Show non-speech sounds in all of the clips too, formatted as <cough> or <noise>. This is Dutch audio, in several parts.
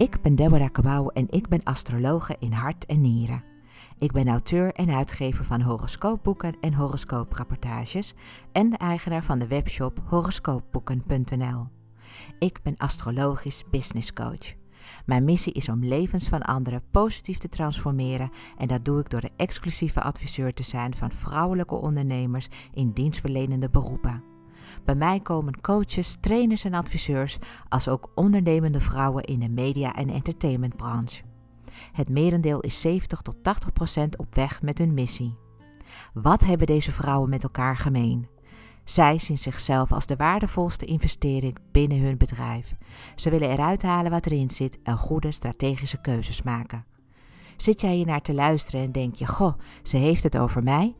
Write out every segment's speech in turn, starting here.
Ik ben Deborah Cabau en ik ben astrologe in hart en nieren. Ik ben auteur en uitgever van horoscoopboeken en horoscooprapportages en de eigenaar van de webshop horoscoopboeken.nl. Ik ben astrologisch business coach. Mijn missie is om levens van anderen positief te transformeren en dat doe ik door de exclusieve adviseur te zijn van vrouwelijke ondernemers in dienstverlenende beroepen. Bij mij komen coaches, trainers en adviseurs, als ook ondernemende vrouwen in de media- en entertainmentbranche. Het merendeel is 70 tot 80 procent op weg met hun missie. Wat hebben deze vrouwen met elkaar gemeen? Zij zien zichzelf als de waardevolste investering binnen hun bedrijf. Ze willen eruit halen wat erin zit en goede strategische keuzes maken. Zit jij hier naar te luisteren en denk je: Goh, ze heeft het over mij?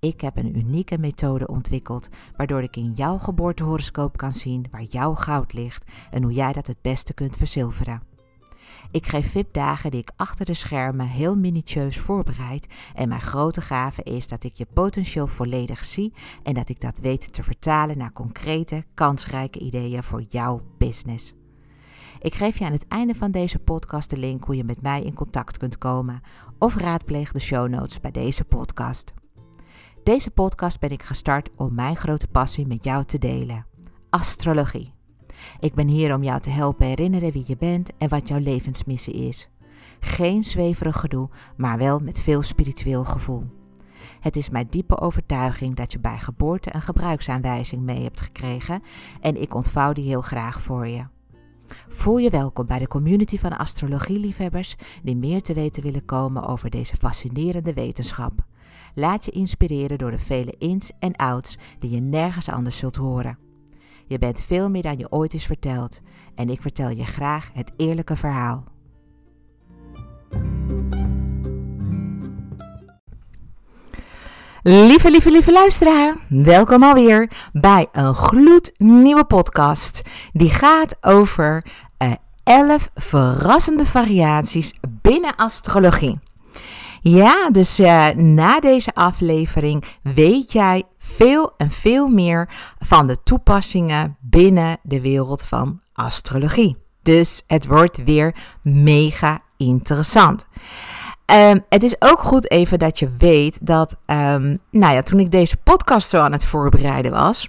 Ik heb een unieke methode ontwikkeld waardoor ik in jouw geboortehoroscoop kan zien waar jouw goud ligt en hoe jij dat het beste kunt verzilveren. Ik geef VIP-dagen die ik achter de schermen heel minutieus voorbereid en mijn grote gave is dat ik je potentieel volledig zie en dat ik dat weet te vertalen naar concrete, kansrijke ideeën voor jouw business. Ik geef je aan het einde van deze podcast de link hoe je met mij in contact kunt komen of raadpleeg de show notes bij deze podcast. Deze podcast ben ik gestart om mijn grote passie met jou te delen: astrologie. Ik ben hier om jou te helpen herinneren wie je bent en wat jouw levensmissie is. Geen zweverig gedoe, maar wel met veel spiritueel gevoel. Het is mijn diepe overtuiging dat je bij geboorte een gebruiksaanwijzing mee hebt gekregen en ik ontvouw die heel graag voor je. Voel je welkom bij de community van astrologieliefhebbers die meer te weten willen komen over deze fascinerende wetenschap. Laat je inspireren door de vele ins en outs die je nergens anders zult horen. Je bent veel meer dan je ooit is verteld en ik vertel je graag het eerlijke verhaal. Lieve, lieve, lieve luisteraar, welkom alweer bij een gloednieuwe podcast. Die gaat over uh, 11 verrassende variaties binnen astrologie. Ja, dus uh, na deze aflevering weet jij veel en veel meer van de toepassingen binnen de wereld van astrologie. Dus het wordt weer mega interessant. Um, het is ook goed even dat je weet dat, um, nou ja, toen ik deze podcast zo aan het voorbereiden was,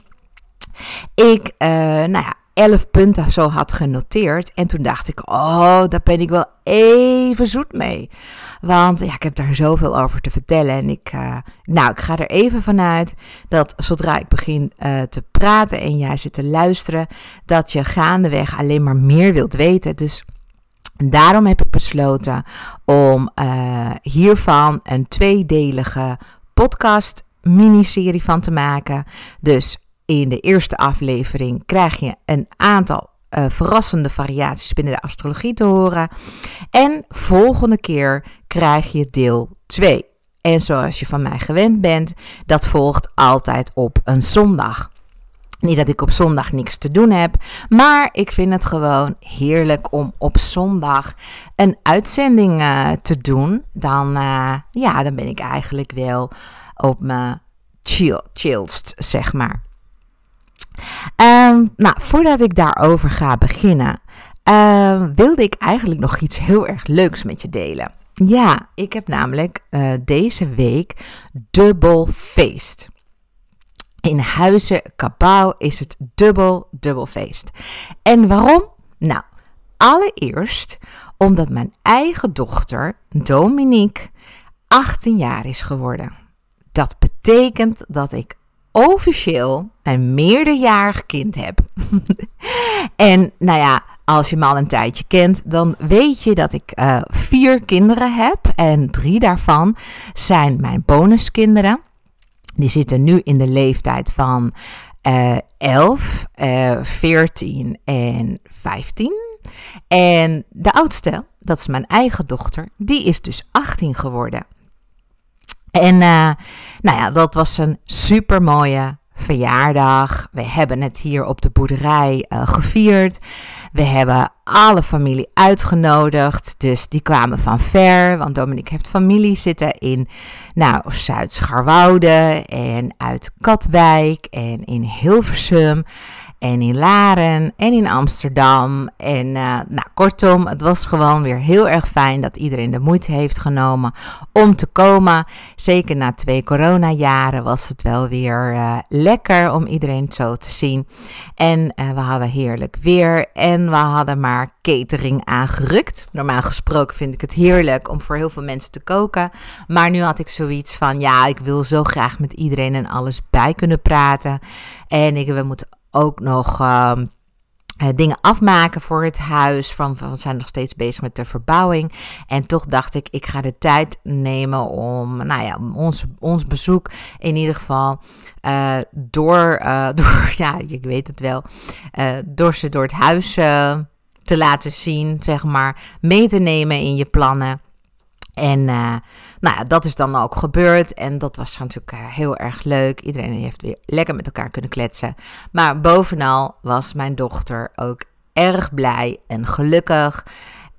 ik, uh, nou ja, 11 punten zo had genoteerd. En toen dacht ik, oh, daar ben ik wel even zoet mee. Want ja, ik heb daar zoveel over te vertellen. En ik, uh, nou, ik ga er even vanuit dat zodra ik begin uh, te praten en jij zit te luisteren, dat je gaandeweg alleen maar meer wilt weten. Dus daarom heb ik besloten om uh, hiervan een tweedelige podcast miniserie van te maken. Dus in de eerste aflevering krijg je een aantal uh, verrassende variaties binnen de astrologie te horen. En volgende keer krijg je deel 2. En zoals je van mij gewend bent, dat volgt altijd op een zondag. Niet dat ik op zondag niks te doen heb, maar ik vind het gewoon heerlijk om op zondag een uitzending uh, te doen. Dan, uh, ja, dan ben ik eigenlijk wel op mijn chill, chillst, zeg maar. Um, nou, voordat ik daarover ga beginnen, uh, wilde ik eigenlijk nog iets heel erg leuks met je delen. Ja, ik heb namelijk uh, deze week dubbel feest. In Huizen Kabouw is het dubbel, dubbel feest. En waarom? Nou, allereerst omdat mijn eigen dochter, Dominique, 18 jaar is geworden. Dat betekent dat ik officieel een meerderjarig kind heb. <laughs> en nou ja, als je me al een tijdje kent, dan weet je dat ik uh, vier kinderen heb. En drie daarvan zijn mijn bonuskinderen. Die zitten nu in de leeftijd van uh, 11, uh, 14 en 15. En de oudste, dat is mijn eigen dochter, die is dus 18 geworden. En uh, nou ja, dat was een super mooie verjaardag. We hebben het hier op de boerderij uh, gevierd. We hebben alle familie uitgenodigd. Dus die kwamen van ver. Want Dominique heeft familie zitten in nou, Zuid-Scharwoude en uit Katwijk en in Hilversum. En in Laren en in Amsterdam. En uh, nou, kortom, het was gewoon weer heel erg fijn dat iedereen de moeite heeft genomen om te komen. Zeker na twee coronajaren was het wel weer uh, lekker om iedereen zo te zien. En uh, we hadden heerlijk weer en we hadden maar catering aangerukt. Normaal gesproken vind ik het heerlijk om voor heel veel mensen te koken. Maar nu had ik zoiets van, ja, ik wil zo graag met iedereen en alles bij kunnen praten. En ik, we moeten ook nog uh, dingen afmaken voor het huis. Van, we zijn nog steeds bezig met de verbouwing. En toch dacht ik, ik ga de tijd nemen om, nou ja, ons, ons bezoek in ieder geval uh, door, uh, <laughs> door, ja, ik weet het wel, door ze door het huis te laten zien, zeg maar, mee te nemen in je plannen. En nou ja, dat is dan ook gebeurd. En dat was natuurlijk uh, heel erg leuk. Iedereen heeft weer lekker met elkaar kunnen kletsen. Maar bovenal was mijn dochter ook erg blij en gelukkig.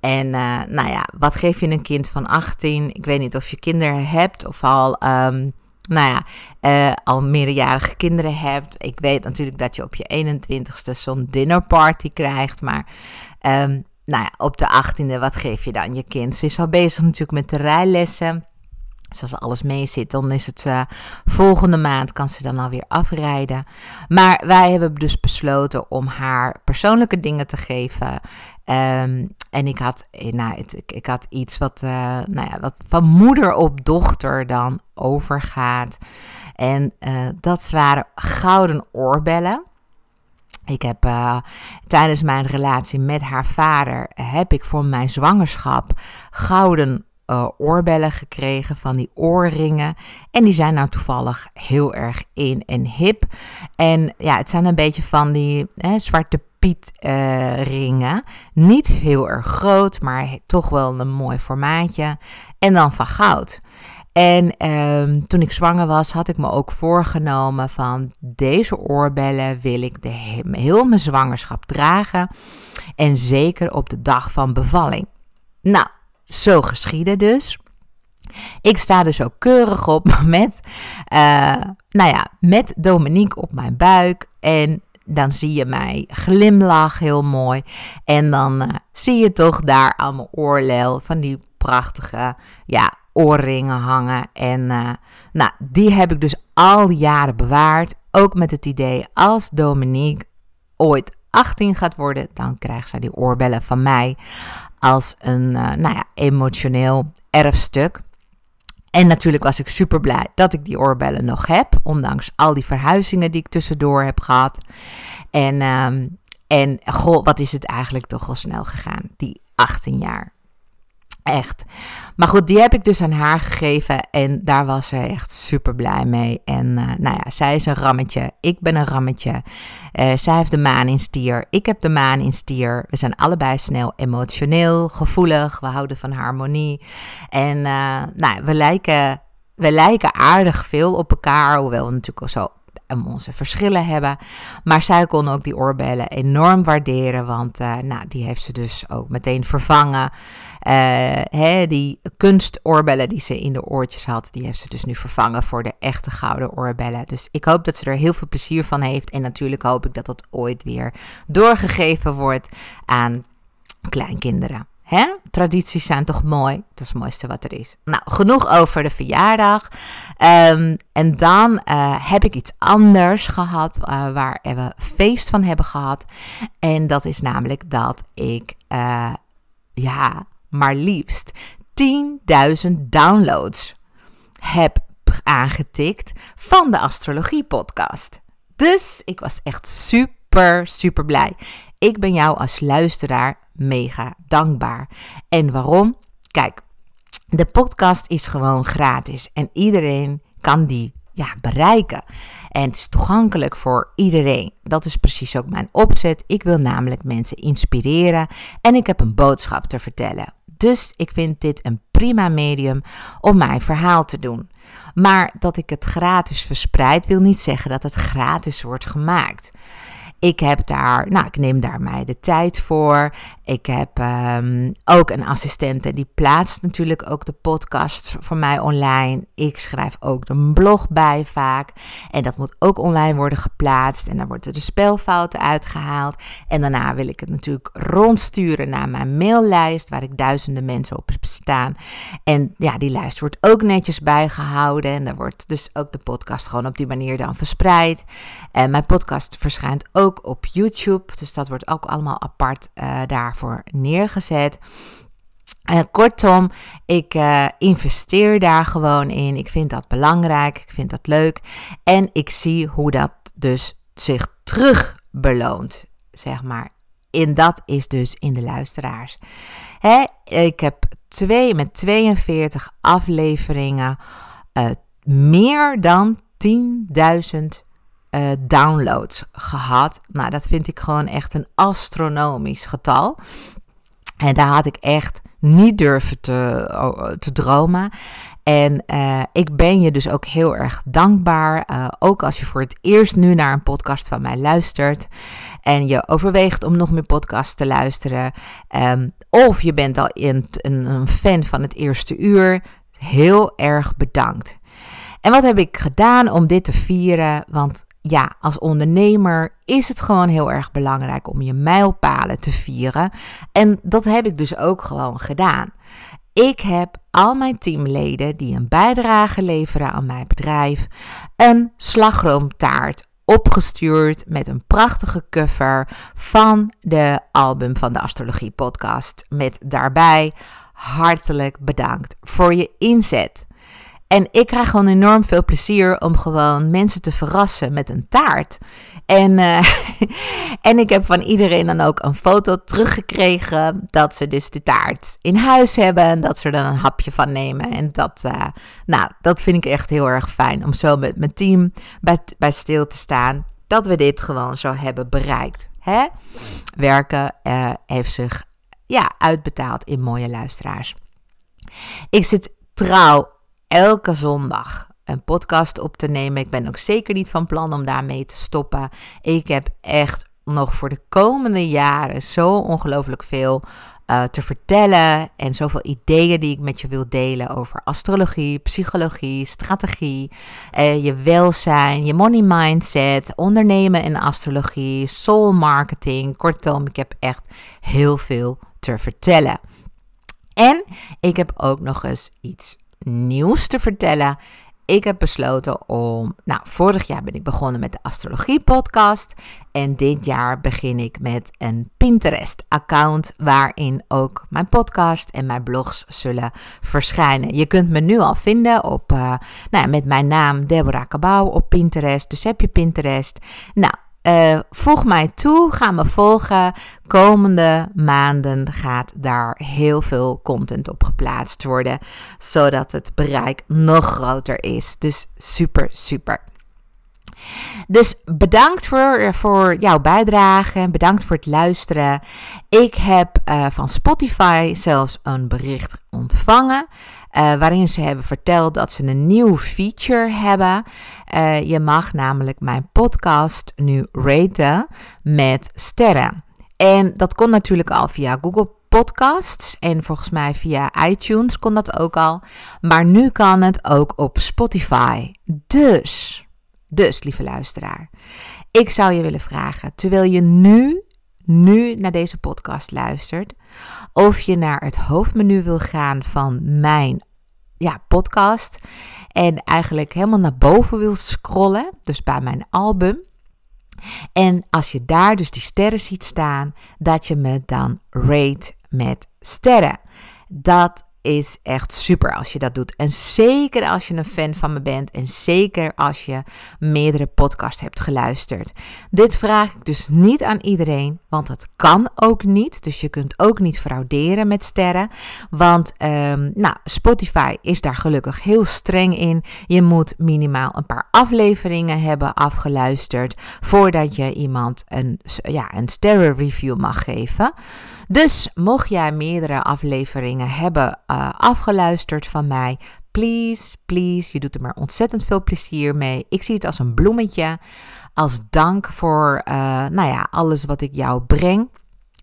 En uh, nou ja, wat geef je een kind van 18? Ik weet niet of je kinderen hebt of al. Um, nou ja, uh, al meerderjarige kinderen hebt. Ik weet natuurlijk dat je op je 21ste zo'n dinnerparty krijgt. Maar um, nou ja, op de 18e, wat geef je dan je kind? Ze is al bezig natuurlijk met de rijlessen. Dus als alles mee zit, dan is het uh, volgende maand kan ze dan alweer afrijden. Maar wij hebben dus besloten om haar persoonlijke dingen te geven. Um, en ik had, eh, nou, het, ik, ik, had iets wat, uh, nou ja, wat van moeder op dochter dan overgaat. En dat waren gouden oorbellen. Ik heb tijdens mijn relatie met haar vader, heb ik voor mijn zwangerschap gouden uh, oorbellen gekregen van die oorringen. En die zijn nou toevallig heel erg in en hip. En ja, het zijn een beetje van die hè, zwarte Piet uh, ringen. Niet heel erg groot, maar toch wel een mooi formaatje. En dan van goud. En um, toen ik zwanger was, had ik me ook voorgenomen van deze oorbellen wil ik de heel mijn zwangerschap dragen. En zeker op de dag van bevalling. Nou, zo geschieden dus. Ik sta dus ook keurig op <laughs> met, uh, nou ja, met Dominique op mijn buik. En dan zie je mij glimlach heel mooi. En dan uh, zie je toch daar aan mijn oorlel van die prachtige, ja, oorringen hangen. En uh, nou, die heb ik dus al die jaren bewaard. Ook met het idee, als Dominique ooit 18 gaat worden, dan krijgt zij die oorbellen van mij als een uh, nou ja, emotioneel erfstuk. En natuurlijk was ik super blij dat ik die oorbellen nog heb, ondanks al die verhuizingen die ik tussendoor heb gehad. En, um, en goh, wat is het eigenlijk toch al snel gegaan, die 18 jaar. Echt. Maar goed, die heb ik dus aan haar gegeven en daar was ze echt super blij mee. En uh, nou ja, zij is een rammetje, ik ben een rammetje. Uh, zij heeft de maan in stier, ik heb de maan in stier. We zijn allebei snel emotioneel, gevoelig, we houden van harmonie. En uh, nou, we lijken, we lijken aardig veel op elkaar, hoewel we natuurlijk zo onze verschillen hebben. Maar zij kon ook die oorbellen enorm waarderen, want nou, die heeft ze dus ook meteen vervangen. Uh, hè, die kunstoorbellen die ze in de oortjes had, die heeft ze dus nu vervangen voor de echte gouden oorbellen. Dus ik hoop dat ze er heel veel plezier van heeft. En natuurlijk hoop ik dat dat ooit weer doorgegeven wordt aan kleinkinderen. Hè? Tradities zijn toch mooi? Dat is het mooiste wat er is. Nou, genoeg over de verjaardag. Um, en dan uh, heb ik iets anders gehad uh, waar we feest van hebben gehad. En dat is namelijk dat ik, ja, maar liefst 10.000 downloads heb aangetikt van de Astrologie Podcast. Dus ik was echt super, super blij. Ik ben jou als luisteraar mega dankbaar. En waarom? Kijk, de podcast is gewoon gratis en iedereen kan die ja, bereiken. En het is toegankelijk voor iedereen. Dat is precies ook mijn opzet. Ik wil namelijk mensen inspireren en ik heb een boodschap te vertellen. Dus ik vind dit een prima medium om mijn verhaal te doen. Maar dat ik het gratis verspreid wil niet zeggen dat het gratis wordt gemaakt. Ik heb daar, nou, ik neem daar mij de tijd voor. Ik heb ehm, ook een assistente die plaatst natuurlijk ook de podcast voor mij online. Ik schrijf ook een blog bij vaak. En dat moet ook online worden geplaatst. En dan worden de spelfouten uitgehaald. En daarna wil ik het natuurlijk rondsturen naar mijn maillijst, waar ik duizenden mensen op staan. En ja, die lijst wordt ook netjes bijgehouden. En dan wordt dus ook de podcast gewoon op die manier dan verspreid. En mijn podcast verschijnt ook op YouTube. Dus dat wordt ook allemaal apart uh, daarvoor neergezet. Kortom, ik uh, investeer daar gewoon in. Ik vind dat belangrijk. Ik vind dat leuk. En ik zie hoe dat dus zich terug beloont, zeg maar. En dat is dus in de luisteraars. Hè, ik heb twee, met 42 afleveringen uh, meer dan 10.000 uh, downloads gehad. Nou, dat vind ik gewoon echt een astronomisch getal. En daar had ik echt niet durven te, te dromen. En uh, ik ben je dus ook heel erg dankbaar. Uh, ook als je voor het eerst nu naar een podcast van mij luistert. En je overweegt om nog meer podcasts te luisteren. Um, of je bent al in, een, een fan van het eerste uur. Heel erg bedankt. En wat heb ik gedaan om dit te vieren? Want ja, als ondernemer is het gewoon heel erg belangrijk om je mijlpalen te vieren. En dat heb ik dus ook gewoon gedaan. Ik heb al mijn teamleden die een bijdrage leveren aan mijn bedrijf een slagroomtaart opgestuurd met een prachtige cover van de album van de Astrologie Podcast. Met daarbij hartelijk bedankt voor je inzet. En ik krijg gewoon enorm veel plezier om gewoon mensen te verrassen met een taart. En, uh, <laughs> en ik heb van iedereen dan ook een foto teruggekregen dat ze dus de taart in huis hebben en dat ze er dan een hapje van nemen. En dat, uh, nou, dat vind ik echt heel erg fijn om zo met mijn team bij, bij stil te staan. Dat we dit gewoon zo hebben bereikt. Hè? Werken uh, heeft zich ja, uitbetaald in mooie luisteraars. Ik zit trouw elke zondag een podcast op te nemen. Ik ben ook zeker niet van plan om daarmee te stoppen. Ik heb echt nog voor de komende jaren zo ongelooflijk veel uh, te vertellen en zoveel ideeën die ik met je wil delen over astrologie, psychologie, strategie, uh, je welzijn, je money mindset, ondernemen in astrologie, soul marketing. Kortom, ik heb echt heel veel te vertellen. En ik heb ook nog eens iets nieuws te vertellen. Ik heb besloten om. Nou, vorig jaar ben ik begonnen met de Astrologie Podcast. En dit jaar begin ik met een Pinterest-account. Waarin ook mijn podcast en mijn blogs zullen verschijnen. Je kunt me nu al vinden op. Uh, nou met mijn naam Deborah Cabau op Pinterest. Dus heb je Pinterest. Nou, uh, voeg mij toe, ga me volgen. Komende maanden gaat daar heel veel content op geplaatst worden, zodat het bereik nog groter is. Dus super, super. Dus bedankt voor, voor jouw bijdrage. Bedankt voor het luisteren. Ik heb uh, van Spotify zelfs een bericht ontvangen. Uh, waarin ze hebben verteld dat ze een nieuw feature hebben. Uh, je mag namelijk mijn podcast nu raten met sterren. En dat kon natuurlijk al via Google Podcasts en volgens mij via iTunes kon dat ook al. Maar nu kan het ook op Spotify. Dus, dus lieve luisteraar, ik zou je willen vragen, terwijl je nu, nu naar deze podcast luistert, of je naar het hoofdmenu wil gaan van mijn ja, podcast en eigenlijk helemaal naar boven wil scrollen, dus bij mijn album. En als je daar dus die sterren ziet staan, dat je me dan rate met sterren. Dat is echt super als je dat doet. En zeker als je een fan van me bent en zeker als je meerdere podcasts hebt geluisterd. Dit vraag ik dus niet aan iedereen, want het kan ook niet. Dus je kunt ook niet frauderen met sterren. Want um, nou, Spotify is daar gelukkig heel streng in. Je moet minimaal een paar afleveringen hebben afgeluisterd voordat je iemand een, ja, een sterrenreview mag geven. Dus mocht jij meerdere afleveringen hebben uh, afgeluisterd van mij, please, please, je doet er maar ontzettend veel plezier mee. Ik zie het als een bloemetje. als dank voor uh, nou ja, alles wat ik jou breng,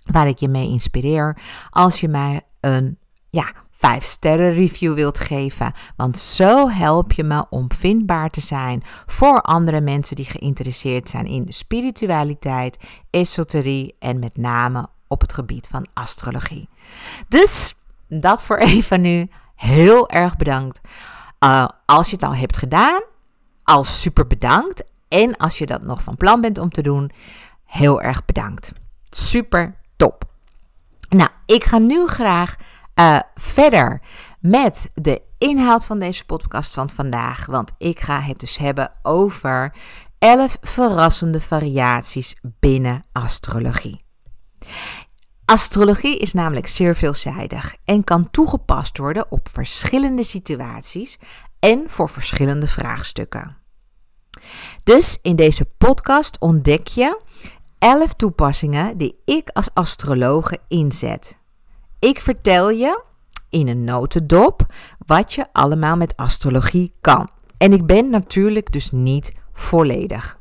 waar ik je mee inspireer. Als je mij een ja, 5 sterren review wilt geven. Want zo help je me om vindbaar te zijn voor andere mensen die geïnteresseerd zijn in spiritualiteit, esoterie en met name op het gebied van astrologie. Dus dat voor <laughs> even nu. Heel erg bedankt. Uh, als je het al hebt gedaan, al super bedankt. En als je dat nog van plan bent om te doen, heel erg bedankt. Super top. Nou, ik ga nu graag uh, verder met de inhoud van deze podcast van vandaag. Want ik ga het dus hebben over 11 verrassende variaties binnen astrologie. Astrologie is namelijk zeer veelzijdig en kan toegepast worden op verschillende situaties en voor verschillende vraagstukken. Dus in deze podcast ontdek je 11 toepassingen die ik als astrologe inzet. Ik vertel je in een notendop wat je allemaal met astrologie kan. En ik ben natuurlijk dus niet volledig.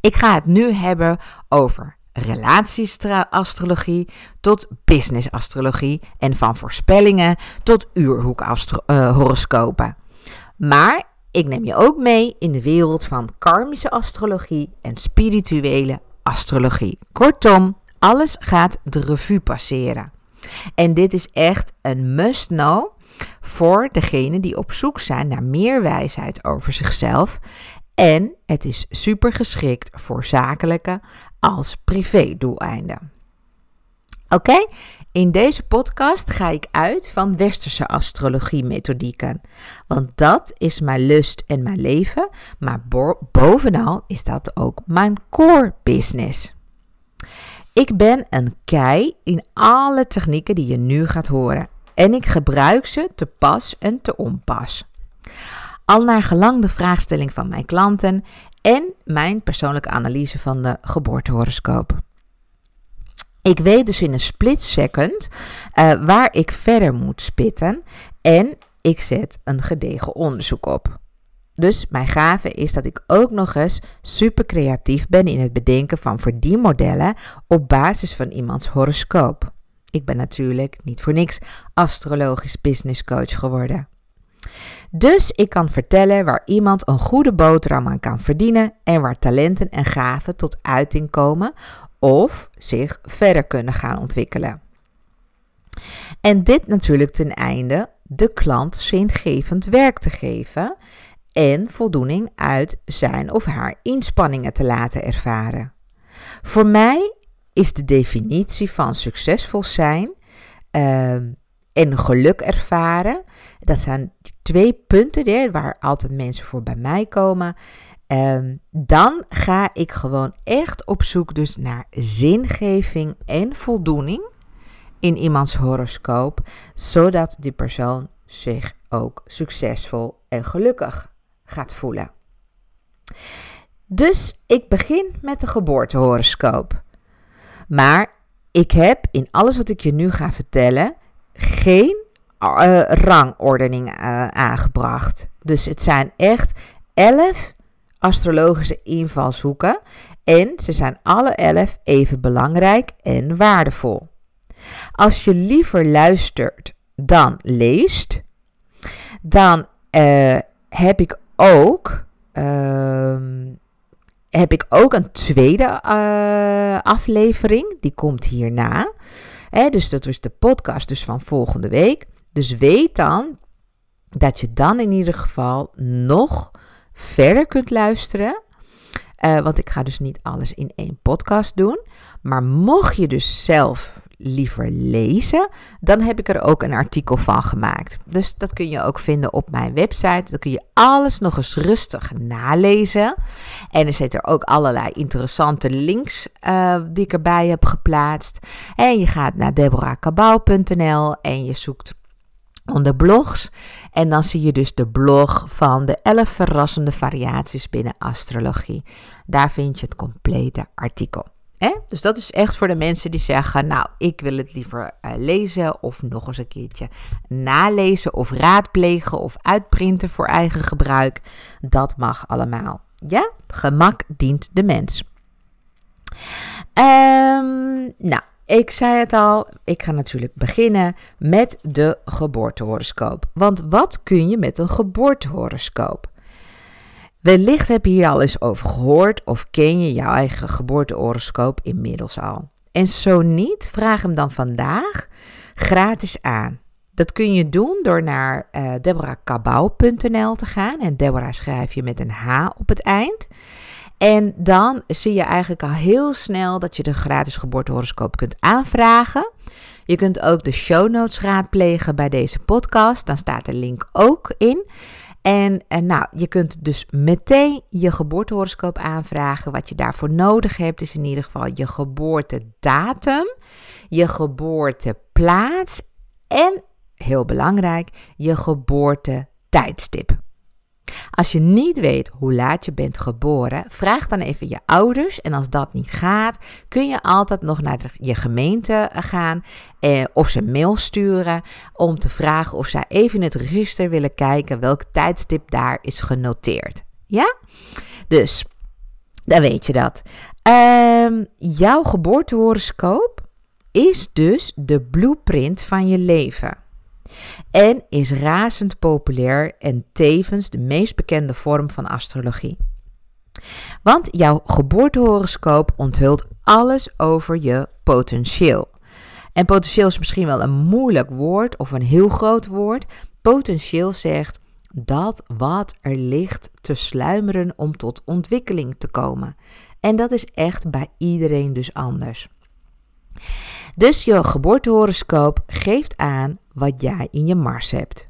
Ik ga het nu hebben over relatieastrologie tot businessastrologie en van voorspellingen tot uurhoekhoroscopen. Maar ik neem je ook mee in de wereld van karmische astrologie en spirituele astrologie. Kortom, alles gaat de revue passeren. En dit is echt een must-know voor degenen die op zoek zijn naar meer wijsheid over zichzelf. En het is super geschikt voor zakelijke als privé-doeleinden. Oké, in deze podcast ga ik uit van westerse astrologie-methodieken. Want dat is mijn lust en mijn leven, maar bovenal is dat ook mijn core business. Ik ben een kei in alle technieken die je nu gaat horen. En ik gebruik ze te pas en te onpas. Al naar gelang de vraagstelling van mijn klanten en mijn persoonlijke analyse van de geboortehoroscoop. Ik weet dus in een split second uh, waar ik verder moet spitten en ik zet een gedegen onderzoek op. Dus mijn gave is dat ik ook nog eens super creatief ben in het bedenken van verdienmodellen op basis van iemands horoscoop. Ik ben natuurlijk niet voor niks astrologisch business coach geworden. Dus ik kan vertellen waar iemand een goede boterham aan kan verdienen en waar talenten en gaven tot uiting komen of zich verder kunnen gaan ontwikkelen. En dit natuurlijk ten einde de klant zingevend werk te geven en voldoening uit zijn of haar inspanningen te laten ervaren. Voor mij is de definitie van succesvol zijn uh, en geluk ervaren, dat zijn twee punten hè, waar altijd mensen voor bij mij komen. Uh, dan ga ik gewoon echt op zoek dus naar zingeving en voldoening in iemands horoscoop, zodat die persoon zich ook succesvol en gelukkig gaat voelen. Dus ik begin met de geboortehoroscoop. Maar ik heb in alles wat ik je nu ga vertellen geen uh, rangordening uh, aangebracht. Dus het zijn echt elf astrologische invalshoeken en ze zijn alle elf even belangrijk en waardevol. Als je liever luistert dan leest, dan uh, heb ik ook, ehm, heb ik ook een tweede aflevering. Die komt hierna. Dus dat is de podcast dus van volgende week. Dus weet dan dat je dan in ieder geval nog verder kunt luisteren. Uh, want ik ga dus niet alles in één podcast doen. Maar mocht je dus zelf liever lezen, dan heb ik er ook een artikel van gemaakt. Dus dat kun je ook vinden op mijn website. Dan kun je alles nog eens rustig nalezen. En er zitten er ook allerlei interessante links uh, die ik erbij heb geplaatst. En je gaat naar deborahkabau.nl en je zoekt onder blogs. En dan zie je dus de blog van de 11 verrassende variaties binnen astrologie. Daar vind je het complete artikel. Dus dat is echt voor de mensen die zeggen: Nou, ik wil het liever uh, lezen of nog eens een keertje nalezen of raadplegen of uitprinten voor eigen gebruik. Dat mag allemaal. Ja, gemak dient de mens. Um, nou, ik zei het al, ik ga natuurlijk beginnen met de geboortehoroscoop. Want wat kun je met een geboortehoroscoop? Wellicht heb je hier al eens over gehoord of ken je jouw eigen geboortehoroscoop inmiddels al. En zo niet, vraag hem dan vandaag gratis aan. Dat kun je doen door naar uh, te gaan. En Deborah schrijf je met een H op het eind. En dan zie je eigenlijk al heel snel dat je de gratis geboortehoroscoop kunt aanvragen. Je kunt ook de show notes raadplegen bij deze podcast. Dan staat de link ook in. En, en nou, je kunt dus meteen je geboortehoroscoop aanvragen. Wat je daarvoor nodig hebt is in ieder geval je geboortedatum, je geboorteplaats en, heel belangrijk, je geboortetijdstip. Als je niet weet hoe laat je bent geboren, vraag dan even je ouders. En als dat niet gaat, kun je altijd nog naar je gemeente eh, gaan eh, of ze mail sturen om te vragen of zij even in het register willen kijken welk tijdstip daar is genoteerd. Ja? Dus, dan weet je dat. Uh, jouw geboortehoroscoop is dus de blueprint van je leven en is razend populair en tevens de meest bekende vorm van astrologie. Want jouw geboortehoroscoop onthult alles over je potentieel. En potentieel is misschien wel een moeilijk woord of een heel groot woord. Potentieel zegt dat wat er ligt te sluimeren om tot ontwikkeling te komen. En dat is echt bij iedereen dus anders. Dus je geboortehoroscoop geeft aan wat jij in je Mars hebt.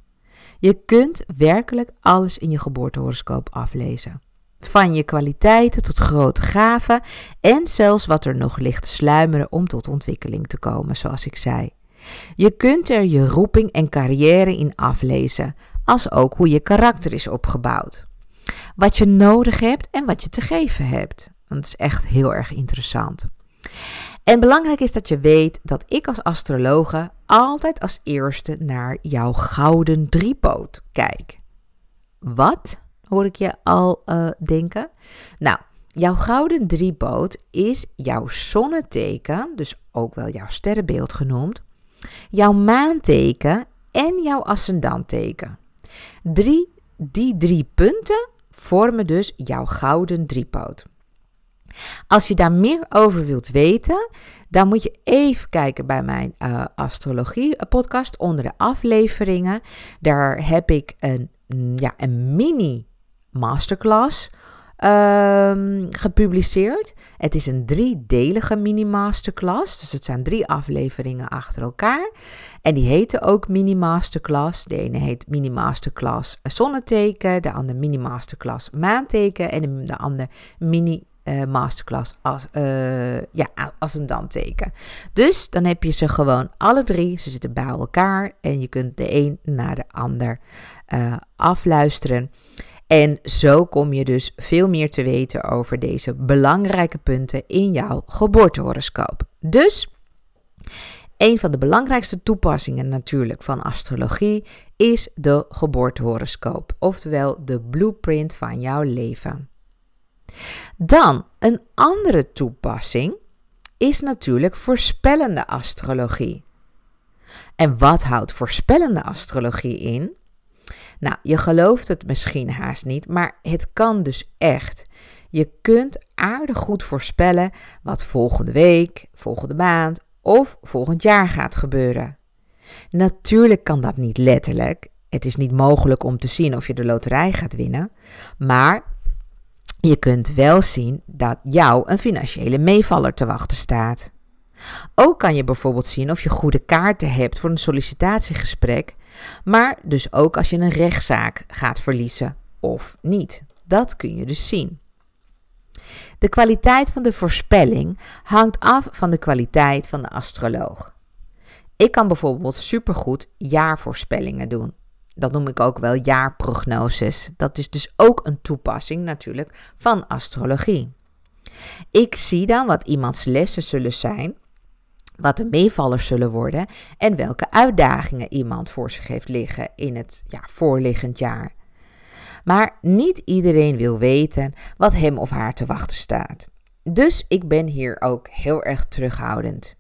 Je kunt werkelijk alles in je geboortehoroscoop aflezen. Van je kwaliteiten tot grote gaven en zelfs wat er nog ligt te sluimeren om tot ontwikkeling te komen, zoals ik zei. Je kunt er je roeping en carrière in aflezen, als ook hoe je karakter is opgebouwd. Wat je nodig hebt en wat je te geven hebt. Dat is echt heel erg interessant. En belangrijk is dat je weet dat ik als astrologe altijd als eerste naar jouw gouden driepoot kijk. Wat hoor ik je al uh, denken? Nou, jouw gouden driepoot is jouw zonneteken, dus ook wel jouw sterrenbeeld genoemd, jouw maanteken en jouw ascendanteken. Drie, die drie punten vormen dus jouw gouden driepoot. Als je daar meer over wilt weten, dan moet je even kijken bij mijn uh, astrologie-podcast onder de afleveringen. Daar heb ik een, mm, ja, een mini masterclass um, gepubliceerd. Het is een driedelige mini-masterclass. Dus het zijn drie afleveringen achter elkaar. En die heten ook mini-masterclass. De ene heet mini-masterclass zonneteken, de andere mini-masterclass maanteken en de andere mini uh, masterclass als, uh, ja, als een danteken. Dus dan heb je ze gewoon alle drie. Ze zitten bij elkaar en je kunt de een naar de ander uh, afluisteren. En zo kom je dus veel meer te weten over deze belangrijke punten in jouw geboortehoroscoop. Dus een van de belangrijkste toepassingen natuurlijk van astrologie is de geboortehoroscoop, oftewel de blueprint van jouw leven. Dan een andere toepassing is natuurlijk voorspellende astrologie. En wat houdt voorspellende astrologie in? Nou, je gelooft het misschien haast niet, maar het kan dus echt. Je kunt aardig goed voorspellen wat volgende week, volgende maand of volgend jaar gaat gebeuren. Natuurlijk kan dat niet letterlijk. Het is niet mogelijk om te zien of je de loterij gaat winnen, maar je kunt wel zien dat jou een financiële meevaller te wachten staat. Ook kan je bijvoorbeeld zien of je goede kaarten hebt voor een sollicitatiegesprek, maar dus ook als je een rechtszaak gaat verliezen of niet. Dat kun je dus zien. De kwaliteit van de voorspelling hangt af van de kwaliteit van de astroloog. Ik kan bijvoorbeeld supergoed jaarvoorspellingen doen. Dat noem ik ook wel jaarprognoses. Dat is dus ook een toepassing natuurlijk van astrologie. Ik zie dan wat iemands lessen zullen zijn, wat de meevallers zullen worden en welke uitdagingen iemand voor zich heeft liggen in het ja, voorliggend jaar. Maar niet iedereen wil weten wat hem of haar te wachten staat. Dus ik ben hier ook heel erg terughoudend.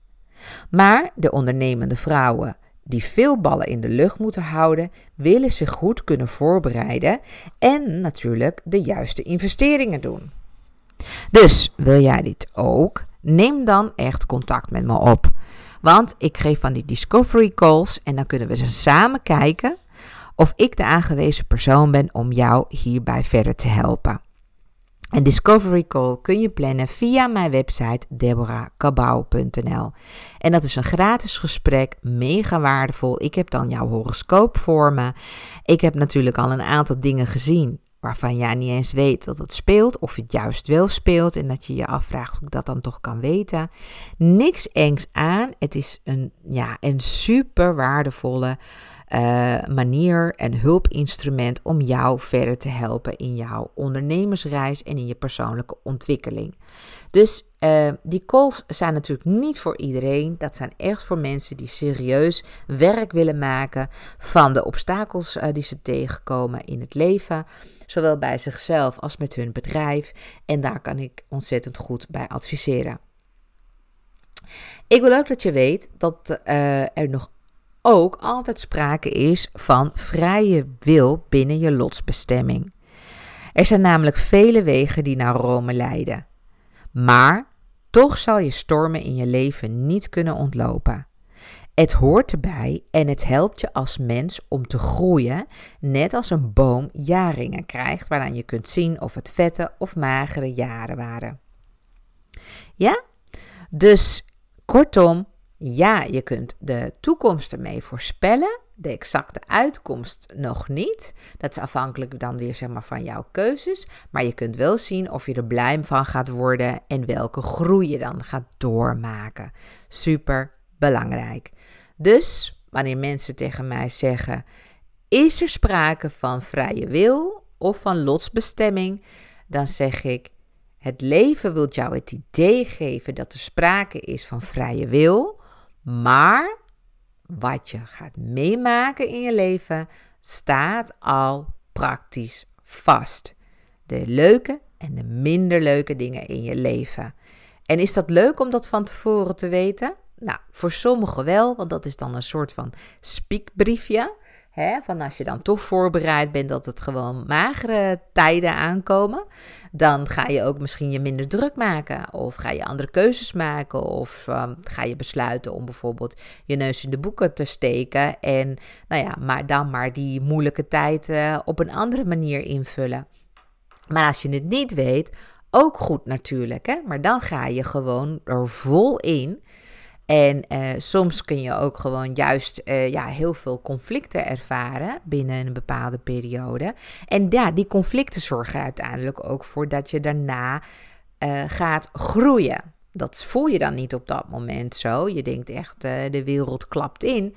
Maar de ondernemende vrouwen die veel ballen in de lucht moeten houden, willen zich goed kunnen voorbereiden en natuurlijk de juiste investeringen doen. Dus wil jij dit ook? Neem dan echt contact met me op. Want ik geef van die discovery calls en dan kunnen we ze samen kijken of ik de aangewezen persoon ben om jou hierbij verder te helpen. Een discovery call kun je plannen via mijn website deborahkabau.nl. En dat is een gratis gesprek, mega waardevol. Ik heb dan jouw horoscoop voor me. Ik heb natuurlijk al een aantal dingen gezien waarvan jij niet eens weet dat het speelt, of het juist wel speelt en dat je je afvraagt hoe ik dat dan toch kan weten. Niks engs aan. Het is een, ja, een super waardevolle uh, manier en hulpinstrument om jou verder te helpen in jouw ondernemersreis en in je persoonlijke ontwikkeling. Dus uh, die calls zijn natuurlijk niet voor iedereen. Dat zijn echt voor mensen die serieus werk willen maken van de obstakels uh, die ze tegenkomen in het leven. Zowel bij zichzelf als met hun bedrijf. En daar kan ik ontzettend goed bij adviseren. Ik wil ook dat je weet dat er nog ook altijd sprake is van vrije wil binnen je lotsbestemming. Er zijn namelijk vele wegen die naar Rome leiden. Maar toch zal je stormen in je leven niet kunnen ontlopen. Het hoort erbij en het helpt je als mens om te groeien, net als een boom jaringen krijgt, waaraan je kunt zien of het vette of magere jaren waren. Ja? Dus kortom, ja, je kunt de toekomst ermee voorspellen. De exacte uitkomst nog niet. Dat is afhankelijk dan weer zeg maar, van jouw keuzes. Maar je kunt wel zien of je er blij van gaat worden en welke groei je dan gaat doormaken. Super belangrijk. Dus wanneer mensen tegen mij zeggen: Is er sprake van vrije wil of van lotsbestemming? Dan zeg ik: Het leven wil jou het idee geven dat er sprake is van vrije wil maar wat je gaat meemaken in je leven staat al praktisch vast. De leuke en de minder leuke dingen in je leven. En is dat leuk om dat van tevoren te weten? Nou, voor sommigen wel, want dat is dan een soort van spiekbriefje. Van als je dan toch voorbereid bent dat het gewoon magere tijden aankomen, dan ga je ook misschien je minder druk maken. Of ga je andere keuzes maken. Of um, ga je besluiten om bijvoorbeeld je neus in de boeken te steken. En nou ja, maar dan maar die moeilijke tijd uh, op een andere manier invullen. Maar als je het niet weet, ook goed natuurlijk. Hè? Maar dan ga je gewoon er vol in. En uh, soms kun je ook gewoon juist uh, ja, heel veel conflicten ervaren binnen een bepaalde periode. En ja, die conflicten zorgen uiteindelijk ook voor dat je daarna uh, gaat groeien. Dat voel je dan niet op dat moment zo. Je denkt echt, de wereld klapt in.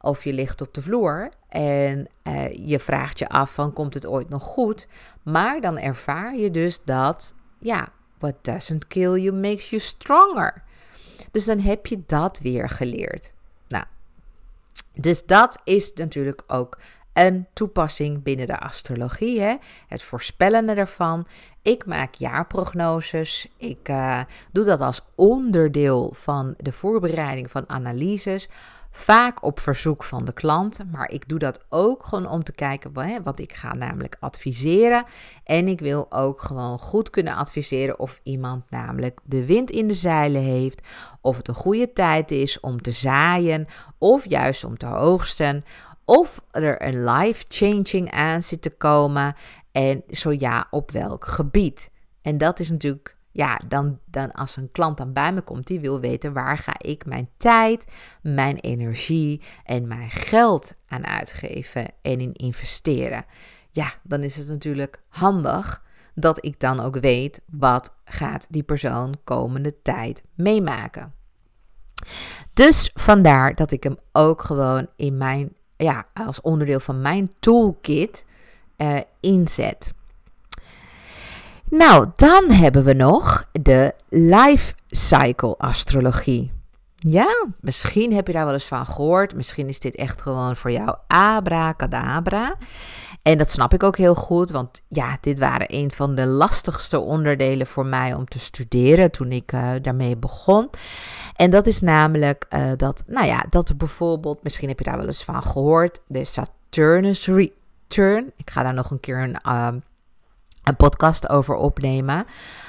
Of je ligt op de vloer en je vraagt je af van komt het ooit nog goed? Maar dan ervaar je dus dat, ja, what doesn't kill you makes you stronger. Dus dan heb je dat weer geleerd. Nou, dus dat is natuurlijk ook een toepassing binnen de astrologie. Hè? Het voorspellen ervan. Ik maak jaarprognoses. Ik uh, doe dat als onderdeel van de voorbereiding van analyses. Vaak op verzoek van de klant, maar ik doe dat ook gewoon om te kijken, want ik ga namelijk adviseren. En ik wil ook gewoon goed kunnen adviseren of iemand namelijk de wind in de zeilen heeft, of het een goede tijd is om te zaaien, of juist om te oogsten, of er een life-changing aan zit te komen en zo ja, op welk gebied. En dat is natuurlijk ja, dan, dan als een klant dan bij me komt, die wil weten waar ga ik mijn tijd, mijn energie en mijn geld aan uitgeven en in investeren. Ja, dan is het natuurlijk handig dat ik dan ook weet wat gaat die persoon komende tijd meemaken. Dus vandaar dat ik hem ook gewoon in mijn, ja, als onderdeel van mijn toolkit uh, inzet. Nou, dan hebben we nog de life cycle astrologie. Ja, misschien heb je daar wel eens van gehoord. Misschien is dit echt gewoon voor jou abracadabra. En dat snap ik ook heel goed, want ja, dit waren een van de lastigste onderdelen voor mij om te studeren toen ik uh, daarmee begon. En dat is namelijk uh, dat, nou ja, dat bijvoorbeeld, misschien heb je daar wel eens van gehoord, de Saturnus Return. Ik ga daar nog een keer een, uh, een podcast over opnemen.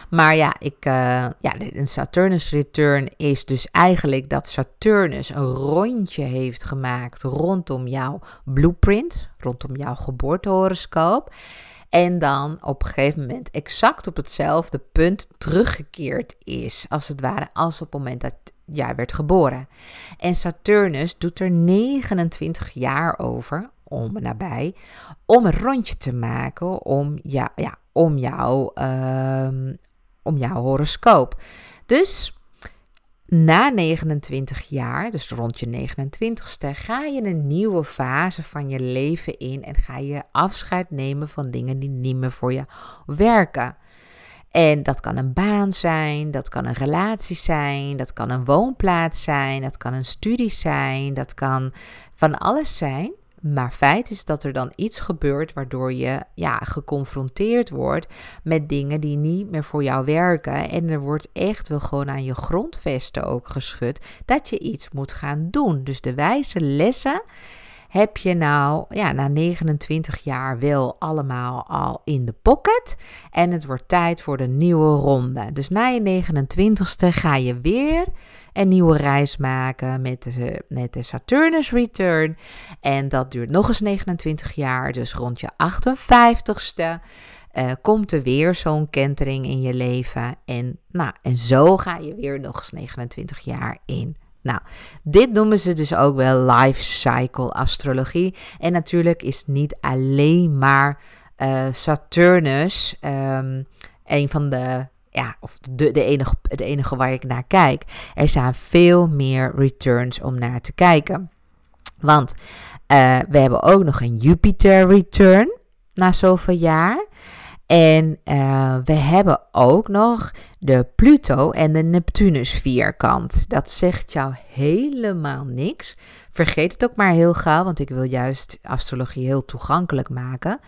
Maar ja, ik, uh, ja, een Saturnus return is dus eigenlijk dat Saturnus een rondje heeft gemaakt rondom jouw blueprint, rondom jouw geboortehoroscoop. En dan op een gegeven moment exact op hetzelfde punt teruggekeerd is, als het ware, als op het moment dat jij werd geboren. En Saturnus doet er 29 jaar over, om nabij, om een rondje te maken om, ja, ja, om, jou, uh, om jouw horoscoop. Dus na 29 jaar, dus rond je 29ste, ga je een nieuwe fase van je leven in en ga je afscheid nemen van dingen die niet meer voor je werken. En dat kan een baan zijn, dat kan een relatie zijn, dat kan een woonplaats zijn, dat kan een studie zijn, dat kan van alles zijn. Maar feit is dat er dan iets gebeurt waardoor je ja, geconfronteerd wordt met dingen die niet meer voor jou werken. En er wordt echt wel gewoon aan je grondvesten ook geschud dat je iets moet gaan doen. Dus de wijze lessen heb je nou ja, na 29 jaar wel allemaal al in de pocket. En het wordt tijd voor de nieuwe ronde. Dus na je 29ste ga je weer een nieuwe reis maken met de, met de Saturnus Return. En dat duurt nog eens 29 jaar. Dus rond je 58ste. Uh, komt er weer zo'n kentering in je leven. En, nou, en zo ga je weer nog eens 29 jaar in. Nou, dit noemen ze dus ook wel life cycle astrologie. En natuurlijk is niet alleen maar uh, Saturnus um, een van de ja, of de, de enige, het enige waar ik naar kijk. Er zijn veel meer returns om naar te kijken. Want uh, we hebben ook nog een Jupiter return na zoveel jaar. En uh, we hebben ook nog de Pluto en de Neptunus vierkant. Dat zegt jou helemaal niks. Vergeet het ook maar heel gauw, want ik wil juist astrologie heel toegankelijk maken.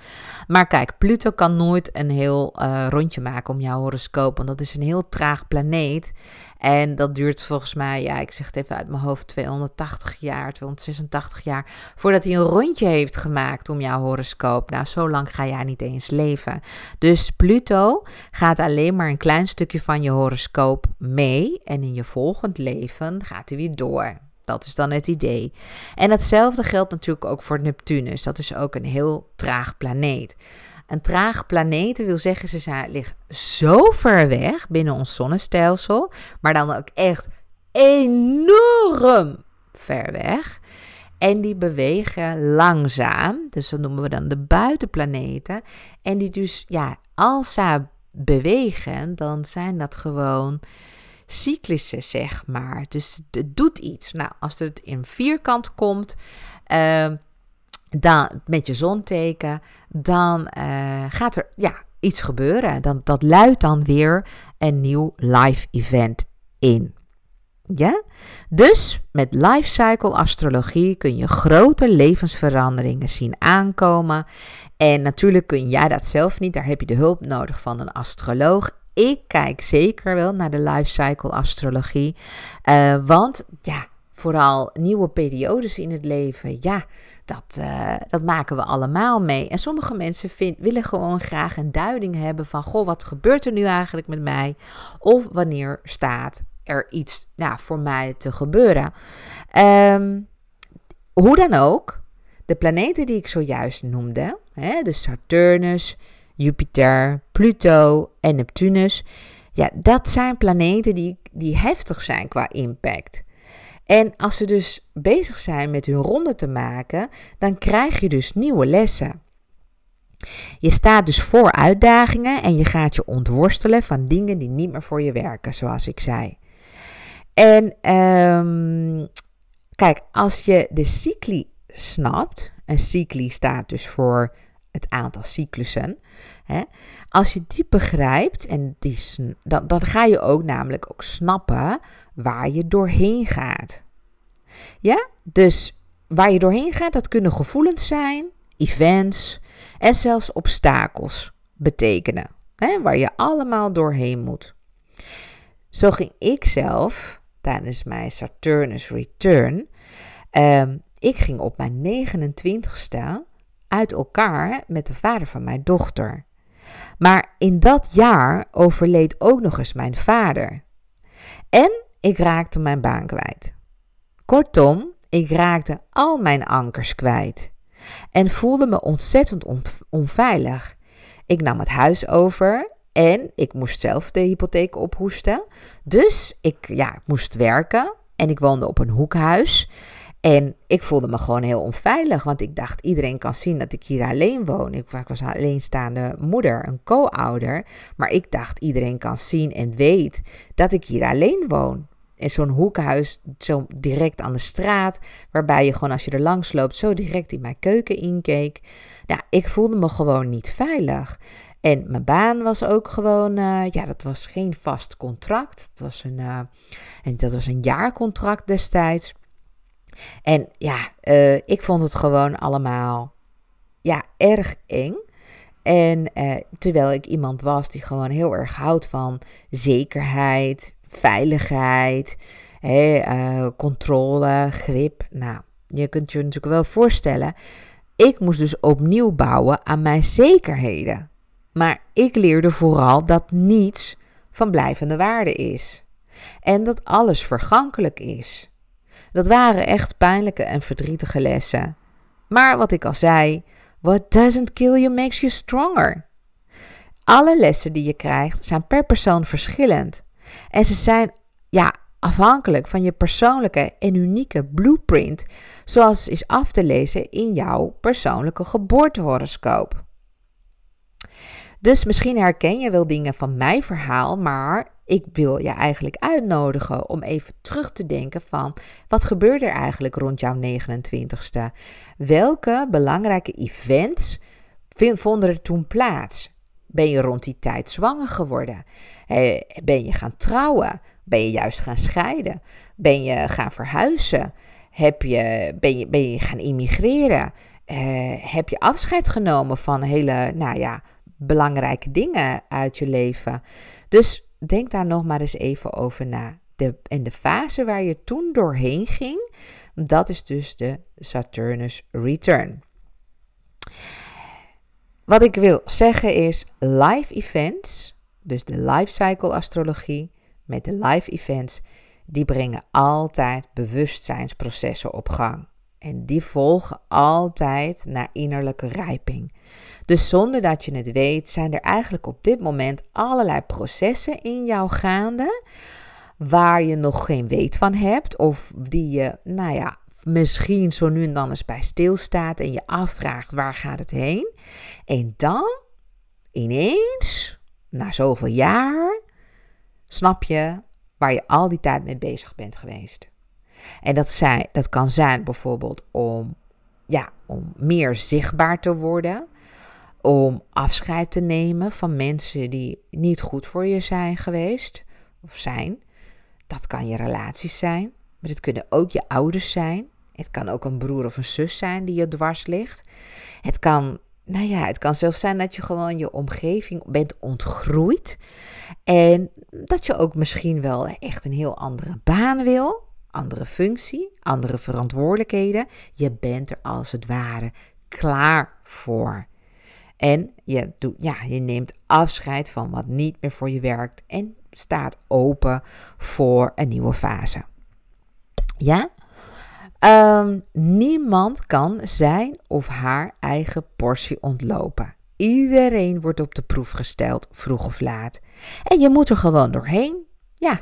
Maar kijk, Pluto kan nooit een heel uh, rondje maken om jouw horoscoop, want dat is een heel traag planeet. En dat duurt volgens mij, ja, ik zeg het even uit mijn hoofd, 280 jaar, 286 jaar, voordat hij een rondje heeft gemaakt om jouw horoscoop. Nou, zo lang ga jij niet eens leven. Dus Pluto gaat alleen maar een klein stukje van je horoscoop mee en in je volgend leven gaat hij weer door. Dat is dan het idee. En hetzelfde geldt natuurlijk ook voor Neptunus. Dat is ook een heel traag planeet. Een traag planeet wil zeggen, ze liggen zo ver weg binnen ons zonnestelsel, maar dan ook echt enorm ver weg. En die bewegen langzaam, dus dat noemen we dan de buitenplaneten. En die dus, ja, als ze bewegen, dan zijn dat gewoon cyclussen, zeg maar. Dus het doet iets. Nou, als het in vierkant komt, uh, dan, met je zonteken, dan uh, gaat er ja, iets gebeuren. Dan, dat luidt dan weer een nieuw live event in. Ja? Dus met life cycle astrologie kun je grote levensveranderingen zien aankomen. En natuurlijk kun jij dat zelf niet, daar heb je de hulp nodig van een astroloog. Ik kijk zeker wel naar de life cycle astrologie. Uh, want ja, vooral nieuwe periodes in het leven, ja, dat, uh, dat maken we allemaal mee. En sommige mensen vind, willen gewoon graag een duiding hebben van, goh, wat gebeurt er nu eigenlijk met mij? Of wanneer staat er iets nou, voor mij te gebeuren? Um, hoe dan ook, de planeten die ik zojuist noemde, hè, dus Saturnus, Jupiter, Pluto en Neptunus, ja, dat zijn planeten die, die heftig zijn qua impact. En als ze dus bezig zijn met hun ronde te maken, dan krijg je dus nieuwe lessen. Je staat dus voor uitdagingen en je gaat je ontworstelen van dingen die niet meer voor je werken, zoals ik zei. En um, kijk, als je de cycli snapt, en cycli staat dus voor het aantal cyclussen. Hè? Als je die begrijpt, en die, dan, dan ga je ook namelijk ook snappen waar je doorheen gaat. Ja, dus waar je doorheen gaat, dat kunnen gevoelens zijn, events. en zelfs obstakels betekenen, hè, waar je allemaal doorheen moet. Zo ging ik zelf tijdens mijn Saturnus Return. Ehm, ik ging op mijn 29ste uit elkaar met de vader van mijn dochter. Maar in dat jaar overleed ook nog eens mijn vader. En ik raakte mijn baan kwijt. Kortom, ik raakte al mijn ankers kwijt en voelde me ontzettend onveilig. Ik nam het huis over en ik moest zelf de hypotheek ophoesten. Dus ik, ja, ik moest werken en ik woonde op een hoekhuis. En ik voelde me gewoon heel onveilig, want ik dacht iedereen kan zien dat ik hier alleen woon. Ik, was alleenstaande moeder, een co-ouder. Maar ik dacht iedereen kan zien en weet dat ik hier alleen woon. In zo'n hoekhuis, zo direct aan de straat, waarbij je gewoon als je er langs loopt zo direct in mijn keuken inkeek. Ja, ik voelde me gewoon niet veilig. En mijn baan was ook gewoon, uh, ja, dat was geen vast contract. Het was een, uh, en dat was een jaarcontract destijds. En ja, uh, ik vond het gewoon allemaal, ja, erg eng. En terwijl ik iemand was die gewoon heel erg houdt van zekerheid, veiligheid, controle, grip. Nou, je kunt je natuurlijk wel voorstellen. Ik moest dus opnieuw bouwen aan mijn zekerheden. Maar ik leerde vooral dat niets van blijvende waarde is. En dat alles vergankelijk is. Dat waren echt pijnlijke en verdrietige lessen. Maar wat ik al zei, what doesn't kill you makes you stronger. Alle lessen die je krijgt zijn per persoon verschillend. En ze zijn ja, afhankelijk van je persoonlijke en unieke blueprint, zoals is af te lezen in jouw persoonlijke geboortehoroscoop. Dus misschien herken je wel dingen van mijn verhaal, maar ik wil je eigenlijk uitnodigen om even terug te denken van wat gebeurde er eigenlijk rond jouw 29ste? Welke belangrijke events vonden er toen plaats? Ben je rond die tijd zwanger geworden? Ben je gaan trouwen? Ben je juist gaan scheiden? Ben je gaan verhuizen? Heb je, ben, je, ben je gaan immigreren? Uh, heb je afscheid genomen van hele, nou ja, belangrijke dingen uit je leven. Dus denk daar nog maar eens even over na. De, en de fase waar je toen doorheen ging, dat is dus de Saturnus Return. Wat ik wil zeggen is, live events, dus de life cycle astrologie met de live events, die brengen altijd bewustzijnsprocessen op gang. En die volgen altijd naar innerlijke rijping. Dus zonder dat je het weet, zijn er eigenlijk op dit moment allerlei processen in jou gaande. Waar je nog geen weet van hebt. Of die je, nou ja, misschien zo nu en dan eens bij stilstaat. En je afvraagt waar gaat het heen. En dan, ineens, na zoveel jaar, snap je waar je al die tijd mee bezig bent geweest. En dat, dat kan zijn bijvoorbeeld om, ja, om meer zichtbaar te worden. Om afscheid te nemen van mensen die niet goed voor je zijn geweest of zijn. Dat kan je relaties zijn, maar het kunnen ook je ouders zijn. Het kan ook een broer of een zus zijn die je dwars ligt. Het kan, nou ja, het kan zelfs zijn dat je gewoon je omgeving bent ontgroeid. En dat je ook misschien wel echt een heel andere baan wil andere functie, andere verantwoordelijkheden. Je bent er als het ware klaar voor. En je, doet, ja, je neemt afscheid van wat niet meer voor je werkt en staat open voor een nieuwe fase. Ja? Ehm, niemand kan zijn of haar eigen portie ontlopen. Iedereen wordt op de proef gesteld, vroeg of laat. En je moet er gewoon doorheen. Ja,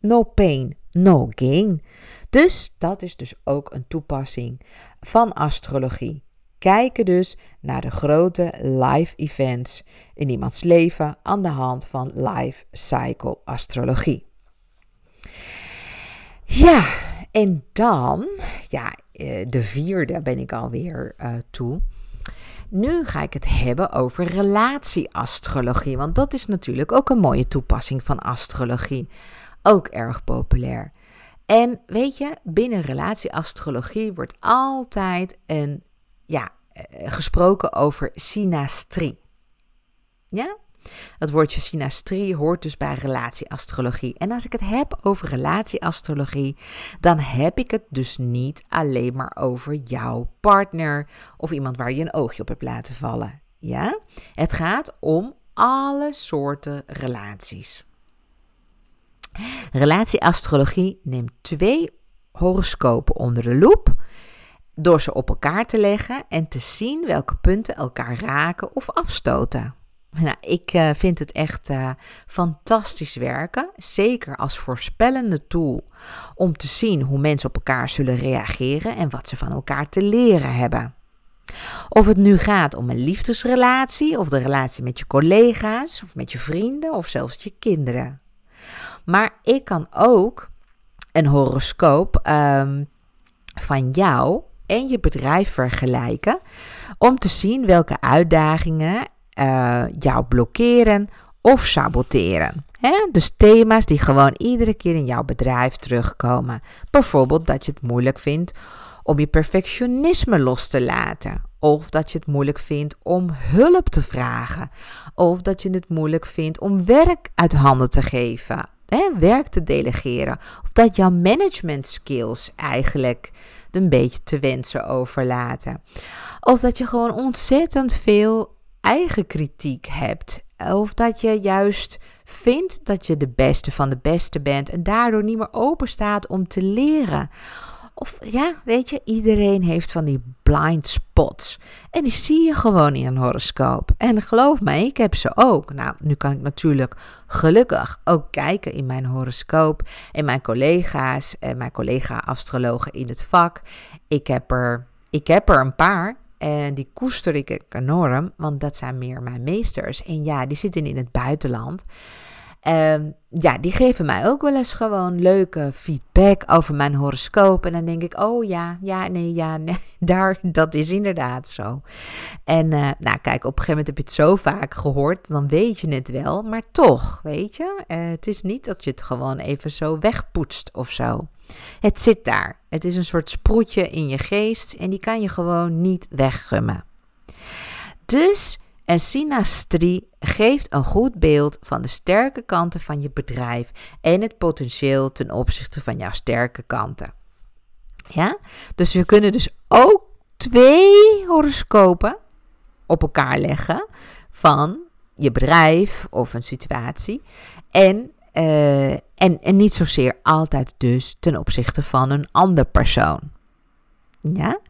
no pain, no gain. Dus dat is dus ook een toepassing van astrologie. Kijken dus naar de grote live events in iemands leven aan de hand van life cycle astrologie. Ja, en dan, ja, eh, de vierde ben ik alweer uh, toe. Nu ga ik het hebben over relatieastrologie, want dat is natuurlijk ook een mooie toepassing van astrologie ook erg populair. En weet je, binnen relatieastrologie wordt altijd een, ja, gesproken over synastrie. Ja? Het woordje synastrie hoort dus bij relatieastrologie. En als ik het heb over relatieastrologie, dan heb ik het dus niet alleen maar over jouw partner of iemand waar je een oogje op hebt laten vallen. Ja? Het gaat om alle soorten relaties. Relatieastrologie neemt twee horoscopen onder de loep door ze op elkaar te leggen en te zien welke punten elkaar raken of afstoten. Nou, ik uh, vind het echt uh, fantastisch werken, zeker als voorspellende tool om te zien hoe mensen op elkaar zullen reageren en wat ze van elkaar te leren hebben. Of het nu gaat om een liefdesrelatie, of de relatie met je collega's, of met je vrienden, of zelfs je kinderen. Maar ik kan ook een horoscoop um, van jou en je bedrijf vergelijken om te zien welke uitdagingen uh, jou blokkeren of saboteren. Dus thema's die gewoon iedere keer in jouw bedrijf terugkomen. Bijvoorbeeld dat je het moeilijk vindt om je perfectionisme los te laten. Of dat je het moeilijk vindt om hulp te vragen. Of dat je het moeilijk vindt om werk uit handen te geven. Hè, werk te delegeren. Of dat jouw management skills eigenlijk een beetje te wensen overlaten. Of dat je gewoon ontzettend veel eigen kritiek hebt. Of dat je juist vindt dat je de beste van de beste bent en daardoor niet meer open staat om te leren. Of ja, weet je, iedereen heeft van die blind spots. En die zie je gewoon in een horoscoop. En geloof mij, ik heb ze ook. Nou, nu kan ik natuurlijk gelukkig ook kijken in mijn horoscoop. En mijn collega's en mijn collega-astrologen in het vak. Ik heb, er, ik heb er een paar. En die koester ik enorm, want dat zijn meer mijn meesters. En ja, die zitten in het buitenland. Um, ja, die geven mij ook wel eens gewoon leuke feedback over mijn horoscoop. En dan denk ik, oh ja, ja, nee, ja, nee, <laughs> daar, dat is inderdaad zo. En uh, nou kijk, op een gegeven moment heb je het zo vaak gehoord, dan weet je het wel. Maar toch, weet je, uh, het is niet dat je het gewoon even zo wegpoetst of zo. Het zit daar. Het is een soort sproetje in je geest en die kan je gewoon niet weggummen. Dus en synastrie geeft een goed beeld van de sterke kanten van je bedrijf en het potentieel ten opzichte van jouw sterke kanten. Ja? Dus we kunnen dus ook twee horoscopen op elkaar leggen van je bedrijf of een situatie. En, uh, en, en niet zozeer altijd dus ten opzichte van een ander persoon. Ja?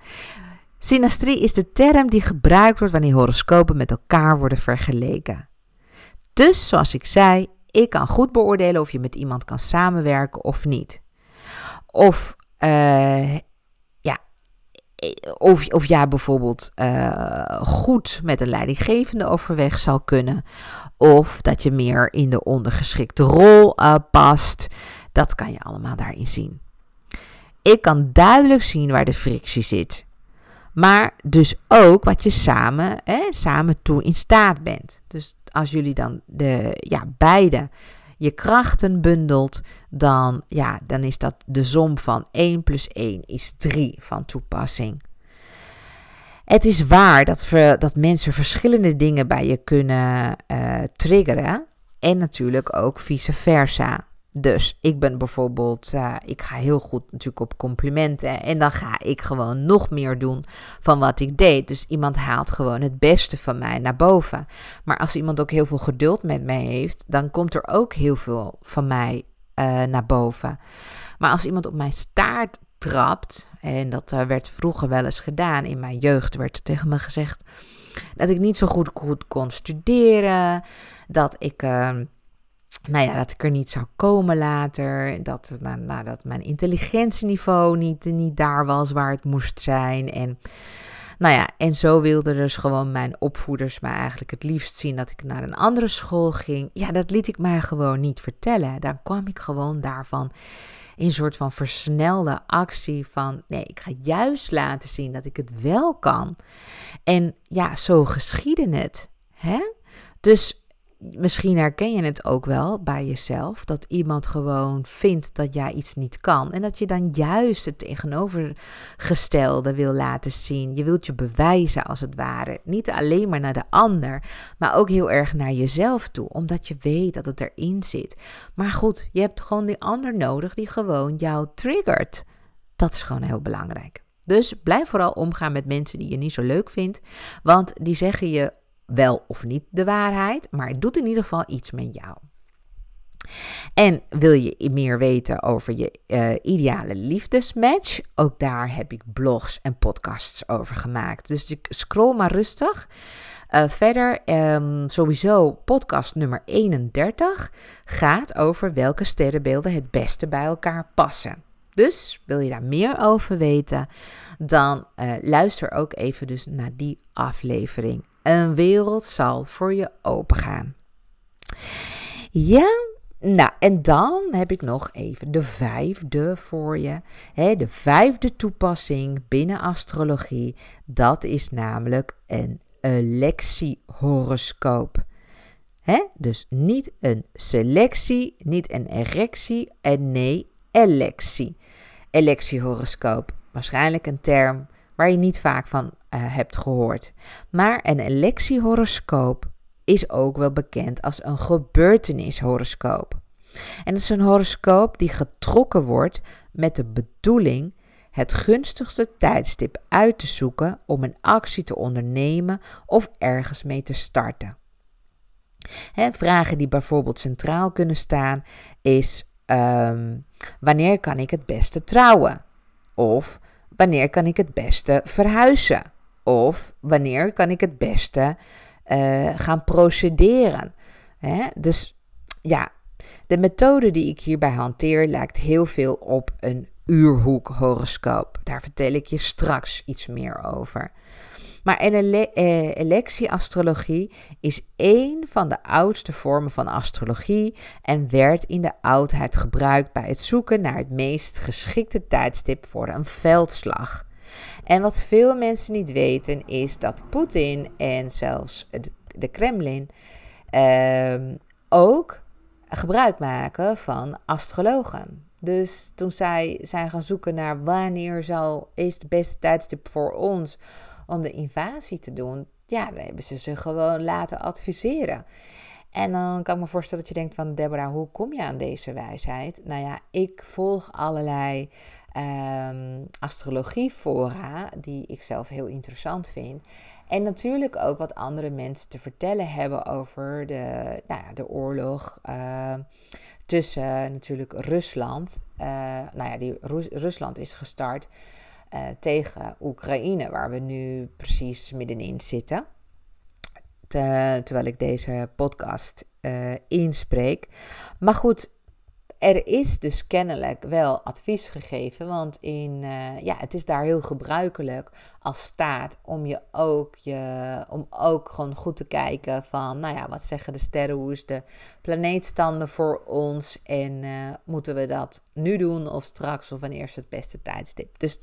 Synastrie is de term die gebruikt wordt wanneer horoscopen met elkaar worden vergeleken. Dus, zoals ik zei, ik kan goed beoordelen of je met iemand kan samenwerken of niet. Of, uh, ja, of, of jij bijvoorbeeld uh, goed met een leidinggevende overweg zal kunnen. Of dat je meer in de ondergeschikte rol past. Dat kan je allemaal daarin zien. Ik kan duidelijk zien waar de frictie zit. Maar dus ook wat je samen, hè, samen toe in staat bent. Dus als jullie dan de, ja, beide je krachten bundelt, dan, ja, dan is dat de som van 1 plus 1 is 3 van toepassing. Het is waar dat, dat mensen verschillende dingen bij je kunnen uh, triggeren. En natuurlijk ook vice versa. Dus ik ben bijvoorbeeld, uh, ik ga heel goed natuurlijk op complimenten. En dan ga ik gewoon nog meer doen van wat ik deed. Dus iemand haalt gewoon het beste van mij naar boven. Maar als iemand ook heel veel geduld met mij heeft, dan komt er ook heel veel van mij uh, naar boven. Maar als iemand op mijn staart trapt, en dat uh, werd vroeger wel eens gedaan in mijn jeugd, werd tegen me gezegd dat ik niet zo goed, goed kon studeren, dat ik ehm, nou ja, dat ik er niet zou komen later. Dat, dat mijn intelligentieniveau niet, niet daar was waar het moest zijn. En, nou ja, en zo wilden dus gewoon mijn opvoeders mij eigenlijk het liefst zien dat ik naar een andere school ging. Ja, dat liet ik mij gewoon niet vertellen. Daar kwam ik gewoon daarvan in een soort van versnelde actie van nee, ik ga juist laten zien dat ik het wel kan. En ja, zo geschiedde het. Hè? Dus misschien herken je het ook wel bij jezelf, dat iemand gewoon vindt dat jij iets niet kan. En dat je dan juist het tegenovergestelde wil laten zien. Je wilt je bewijzen als het ware. Niet alleen maar naar de ander, maar ook heel erg naar jezelf toe. Omdat je weet dat het erin zit. Maar goed, je hebt gewoon die ander nodig die gewoon jou triggert. Dat is gewoon heel belangrijk. Dus blijf vooral omgaan met mensen die je niet zo leuk vindt, want die zeggen je wel of niet de waarheid, maar het doet in ieder geval iets met jou. En wil je meer weten over je uh, ideale liefdesmatch? Ook daar heb ik blogs en podcasts over gemaakt. Dus scroll maar rustig. Uh, verder, um, sowieso podcast nummer 31 gaat over welke sterrenbeelden het beste bij elkaar passen. Dus wil je daar meer over weten, dan uh, luister ook even dus naar die aflevering. Een wereld zal voor je opengaan. Ja, nou en dan heb ik nog even de vijfde voor je. de vijfde toepassing binnen astrologie, dat is namelijk een electiehoroscoop. He, dus niet een selectie, niet een erectie en nee, electie. Electiehoroscoop, waarschijnlijk een term waar je niet vaak van uh, hebt gehoord. Maar een electiehoroscoop is ook wel bekend als een gebeurtenishoroscoop. En dat is een horoscoop die getrokken wordt met de bedoeling het gunstigste tijdstip uit te zoeken om een actie te ondernemen of ergens mee te starten. vragen die bijvoorbeeld centraal kunnen staan is um, wanneer kan ik het beste trouwen? Of wanneer kan ik het beste verhuizen? Of wanneer kan ik het beste uh, gaan procederen? Hè? Dus ja, de methode die ik hierbij hanteer lijkt heel veel op een uurhoek-horoscoop. Daar vertel ik je straks iets meer over. Maar eh, electieastrologie is één van de oudste vormen van astrologie en werd in de oudheid gebruikt bij het zoeken naar het meest geschikte tijdstip voor een veldslag. En wat veel mensen niet weten is dat Poetin en zelfs de Kremlin ehm, ook gebruik maken van astrologen. Dus toen zij zijn gaan zoeken naar wanneer zal, de beste tijdstip voor ons om de invasie te doen, ja, dan hebben ze ze gewoon laten adviseren. En dan kan ik me voorstellen dat je denkt van Deborah, hoe kom je aan deze wijsheid? Nou ja, ik volg allerlei um, astrologiefora die ik zelf heel interessant vind. En natuurlijk ook wat andere mensen te vertellen hebben over de, nou ja, de oorlog uh, tussen natuurlijk Rusland. Uh, nou ja, die Rusland is gestart uh, tegen Oekraïne, waar we nu precies middenin zitten. terwijl ik deze podcast uh, inspreek. Maar goed, er is dus kennelijk wel advies gegeven, want in, uh, ja, het is daar heel gebruikelijk als staat om je ook, je, om ook gewoon goed te kijken van, nou ja, wat zeggen de sterren, hoe is de planeetstanden voor ons en uh, moeten we dat nu doen of straks of wanneer is het beste tijdstip. Dus,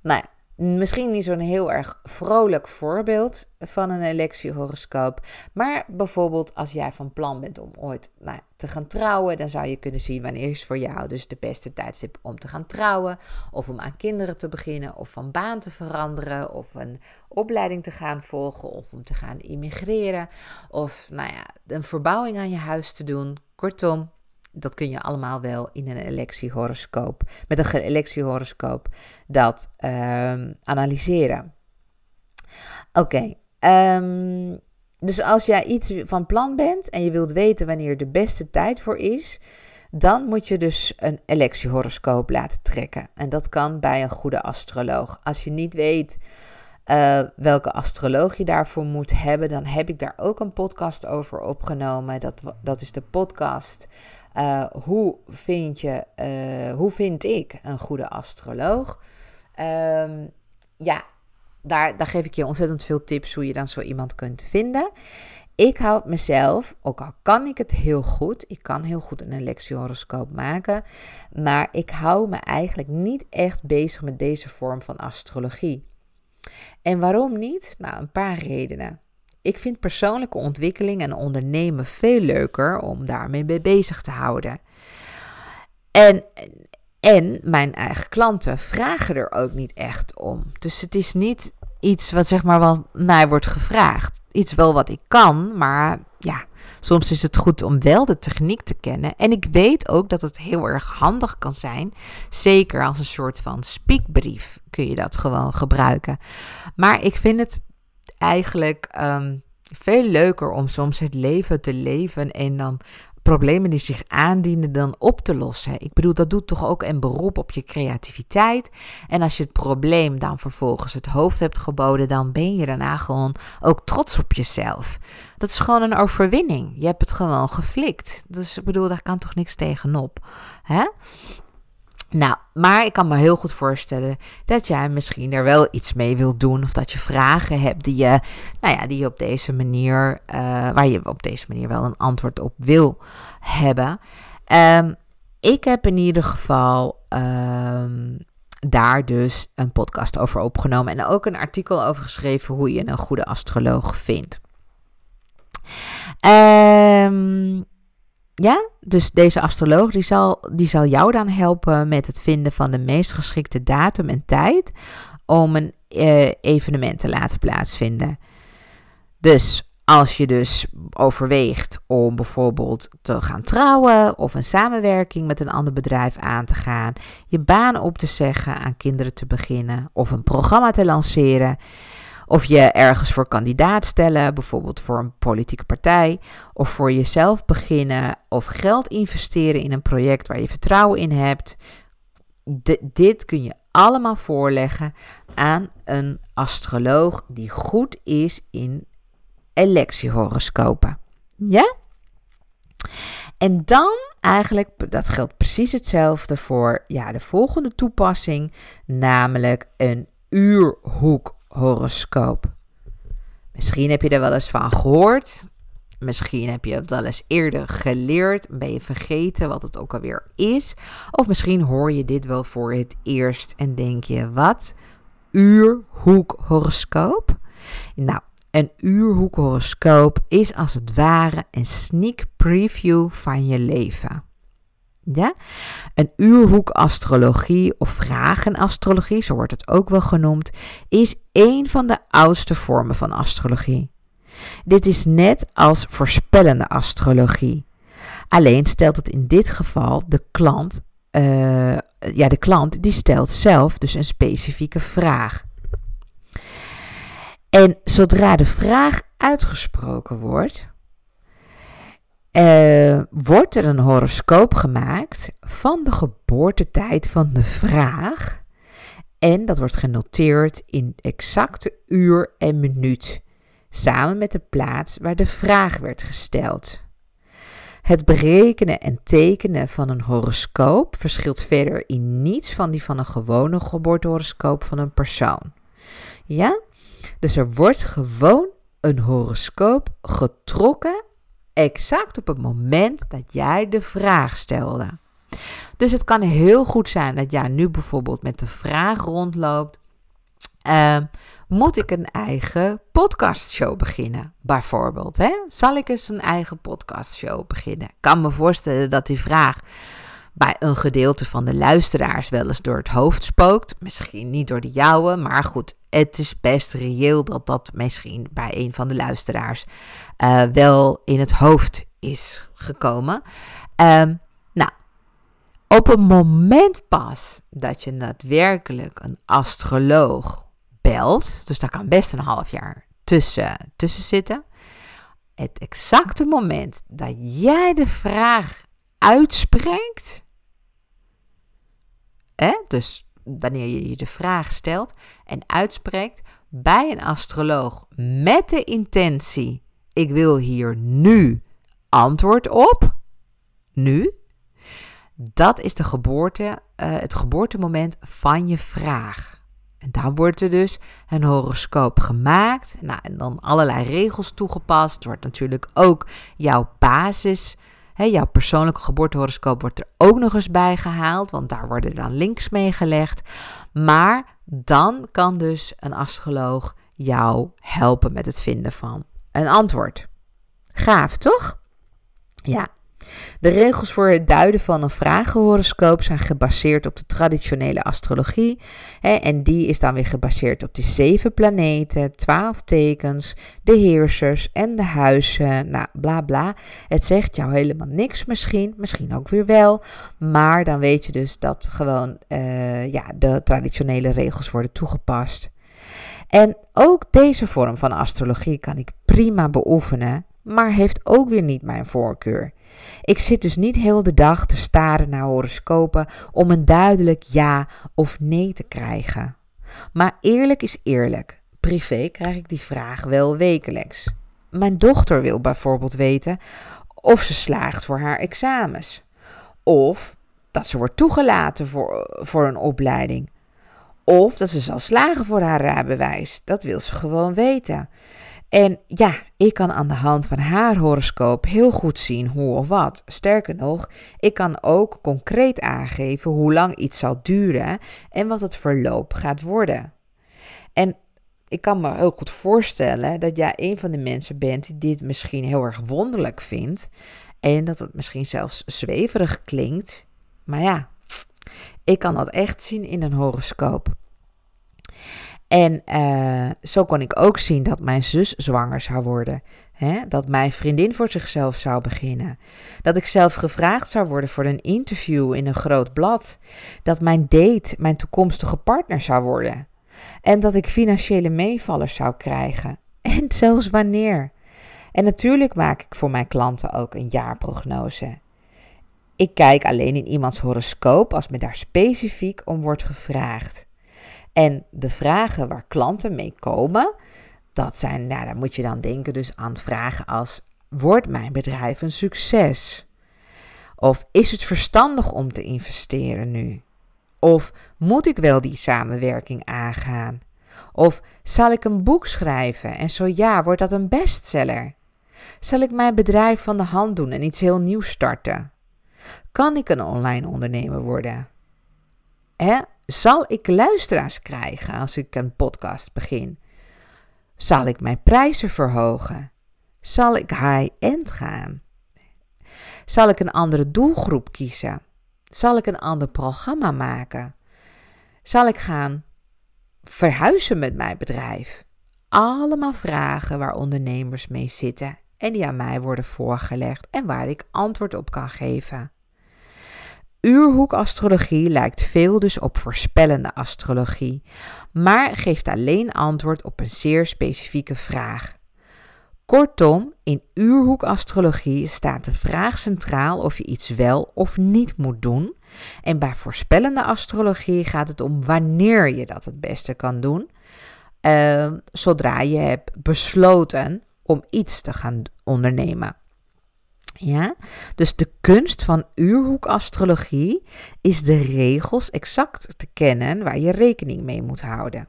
nou ja, Misschien niet zo'n heel erg vrolijk voorbeeld van een electiehoroscoop. Maar bijvoorbeeld als jij van plan bent om ooit nou, te gaan trouwen, dan zou je kunnen zien wanneer is voor jou dus de beste tijdstip om te gaan trouwen. Of om aan kinderen te beginnen, of van baan te veranderen, of een opleiding te gaan volgen, of om te gaan immigreren. Of nou ja, een verbouwing aan je huis te doen. Kortom, dat kun je allemaal wel in een electiehoroscoop, met een electiehoroscoop, dat um, analyseren. Oké, ehm, dus als jij iets van plan bent en je wilt weten wanneer de beste tijd voor is, dan moet je dus een electiehoroscoop laten trekken. En dat kan bij een goede astroloog. Als je niet weet uh, welke astroloog je daarvoor moet hebben, dan heb ik daar ook een podcast over opgenomen. Dat, dat is de podcast uh, hoe, vind je, uh, hoe vind ik een goede astroloog? Um, ja, daar, daar geef ik je ontzettend veel tips hoe je dan zo iemand kunt vinden. Ik houd mezelf, ook al kan ik het heel goed, ik kan heel goed een lectiehoroscoop maken, maar ik hou me eigenlijk niet echt bezig met deze vorm van astrologie. En waarom niet? Nou, een paar redenen. Ik vind persoonlijke ontwikkeling en ondernemen veel leuker om daarmee mee bezig te houden. En, en mijn eigen klanten vragen er ook niet echt om. Dus het is niet iets wat zeg maar wel mij wordt gevraagd. Iets wel wat ik kan, maar ja, soms is het goed om wel de techniek te kennen. En ik weet ook dat het heel erg handig kan zijn. Zeker als een soort van speakbrief kun je dat gewoon gebruiken. Maar ik vind het eigenlijk um, veel leuker om soms het leven te leven en dan problemen die zich aandienen dan op te lossen. Ik bedoel, dat doet toch ook een beroep op je creativiteit. En als je het probleem dan vervolgens het hoofd hebt geboden, dan ben je daarna gewoon ook trots op jezelf. Dat is gewoon een overwinning. Je hebt het gewoon geflikt. Dus ik bedoel, daar kan toch niks tegenop. Hè? Nou, maar ik kan me heel goed voorstellen dat jij misschien er wel iets mee wilt doen. Of dat je vragen hebt die je, nou ja, die je op deze manier, uh, waar je op deze manier wel een antwoord op wil hebben. Um, ik heb in ieder geval um, daar dus een podcast over opgenomen. En ook een artikel over geschreven hoe je een goede astroloog vindt. Um, ja, dus deze astroloog die zal, die zal jou dan helpen met het vinden van de meest geschikte datum en tijd om een eh, evenement te laten plaatsvinden. Dus als je dus overweegt om bijvoorbeeld te gaan trouwen of een samenwerking met een ander bedrijf aan te gaan, je baan op te zeggen, aan kinderen te beginnen of een programma te lanceren, of je ergens voor kandidaat stellen, bijvoorbeeld voor een politieke partij, of voor jezelf beginnen, of geld investeren in een project waar je vertrouwen in hebt. dit kun je allemaal voorleggen aan een astroloog die goed is in electiehoroscopen. Ja? En dan eigenlijk, dat geldt precies hetzelfde voor ja, de volgende toepassing, namelijk een uurhoek horoscoop. Misschien heb je er wel eens van gehoord. Misschien heb je het wel eens eerder geleerd. Ben je vergeten wat het ook alweer is. Of misschien hoor je dit wel voor het eerst en denk je: wat? Uurhoekhoroscoop? Nou, een uurhoekhoroscoop is als het ware een sneak preview van je leven. Ja? Een uurhoek astrologie of vragenastrologie, zo wordt het ook wel genoemd, is een van de oudste vormen van astrologie. Dit is net als voorspellende astrologie. Alleen stelt het in dit geval de klant, uh, ja, de klant die stelt zelf dus een specifieke vraag. En zodra de vraag uitgesproken wordt, uh, wordt er een horoscoop gemaakt van de geboortetijd van de vraag. En dat wordt genoteerd in exacte uur en minuut, samen met de plaats waar de vraag werd gesteld. Het berekenen en tekenen van een horoscoop verschilt verder in niets van die van een gewone geboortehoroscoop van een persoon. Ja? Dus er wordt gewoon een horoscoop getrokken exact op het moment dat jij de vraag stelde. Dus het kan heel goed zijn dat jij nu bijvoorbeeld met de vraag rondloopt: uh, moet ik een eigen podcastshow beginnen? Bijvoorbeeld, hè? zal ik eens een eigen podcastshow beginnen? Ik kan me voorstellen dat die vraag bij een gedeelte van de luisteraars wel eens door het hoofd spookt. Misschien niet door de jouwe, maar goed, het is best reëel dat dat misschien bij een van de luisteraars uh, wel in het hoofd is gekomen. Um, nou, op het moment pas dat je daadwerkelijk een astroloog belt, dus daar kan best een half jaar tussen, tussen zitten. Het exacte moment dat jij de vraag uitspreekt, dus wanneer je je de vraag stelt en uitspreekt bij een astroloog met de intentie: ik wil hier nu antwoord op, nu, dat is de geboorte, uh, het geboortemoment van je vraag. En daar wordt er dus een horoscoop gemaakt. Nou, en dan allerlei regels toegepast. Wordt natuurlijk ook jouw basis jouw persoonlijke geboortehoroscoop wordt er ook nog eens bij gehaald, want daar worden dan links mee gelegd. Maar dan kan dus een astroloog jou helpen met het vinden van een antwoord. Gaaf, toch? Ja, de regels voor het duiden van een vragenhoroscoop zijn gebaseerd op de traditionele astrologie. Hè, en die is dan weer gebaseerd op de zeven planeten, twaalf tekens, de heersers en de huizen. Nou, bla bla. Het zegt jou helemaal niks misschien, misschien ook weer wel. Maar dan weet je dus dat gewoon uh, ja, de traditionele regels worden toegepast. En ook deze vorm van astrologie kan ik prima beoefenen, maar heeft ook weer niet mijn voorkeur. Ik zit dus niet heel de dag te staren naar horoscopen om een duidelijk ja of nee te krijgen. Maar eerlijk is eerlijk. Privé krijg ik die vraag wel wekelijks. Mijn dochter wil bijvoorbeeld weten of ze slaagt voor haar examens. Of dat ze wordt toegelaten voor, voor een opleiding. Of dat ze zal slagen voor haar rijbewijs. Dat wil ze gewoon weten. En ja, ik kan aan de hand van haar horoscoop heel goed zien hoe of wat. Sterker nog, ik kan ook concreet aangeven hoe lang iets zal duren en wat het verloop gaat worden. En ik kan me heel goed voorstellen dat jij een van de mensen bent die dit misschien heel erg wonderlijk vindt. En dat het misschien zelfs zweverig klinkt. Maar ja, ik kan dat echt zien in een horoscoop. En uh, zo kon ik ook zien dat mijn zus zwanger zou worden. Hè? Dat mijn vriendin voor zichzelf zou beginnen. Dat ik zelfs gevraagd zou worden voor een interview in een groot blad. Dat mijn date mijn toekomstige partner zou worden. En dat ik financiële meevallers zou krijgen. <laughs> En zelfs wanneer. En natuurlijk maak ik voor mijn klanten ook een jaarprognose. Ik kijk alleen in iemands horoscoop als me daar specifiek om wordt gevraagd. En de vragen waar klanten mee komen, dat zijn, nou, daar moet je dan denken dus aan vragen als: wordt mijn bedrijf een succes? Of is het verstandig om te investeren nu? Of moet ik wel die samenwerking aangaan? Of zal ik een boek schrijven en zo ja, wordt dat een bestseller? Zal ik mijn bedrijf van de hand doen en iets heel nieuws starten? Kan ik een online ondernemer worden? Hè? Zal ik luisteraars krijgen als ik een podcast begin? Zal ik mijn prijzen verhogen? Zal ik high-end gaan? Zal ik een andere doelgroep kiezen? Zal ik een ander programma maken? Zal ik gaan verhuizen met mijn bedrijf? Allemaal vragen waar ondernemers mee zitten en die aan mij worden voorgelegd en waar ik antwoord op kan geven. Uurhoekastrologie lijkt veel dus op voorspellende astrologie, maar geeft alleen antwoord op een zeer specifieke vraag. Kortom, in uurhoekastrologie staat de vraag centraal of je iets wel of niet moet doen. En bij voorspellende astrologie gaat het om wanneer je dat het beste kan doen, uh, zodra je hebt besloten om iets te gaan ondernemen. Ja? Dus de kunst van uurhoekastrologie is de regels exact te kennen waar je rekening mee moet houden.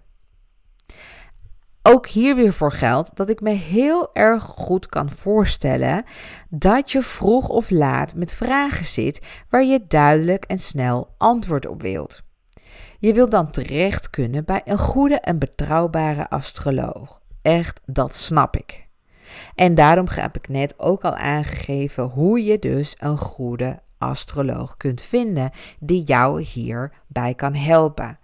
Ook hier weer voor geldt dat ik me heel erg goed kan voorstellen dat je vroeg of laat met vragen zit waar je duidelijk en snel antwoord op wilt. Je wilt dan terecht kunnen bij een goede en betrouwbare astroloog. Echt, dat snap ik. En daarom heb ik net ook al aangegeven hoe je dus een goede astroloog kunt vinden die jou hierbij kan helpen.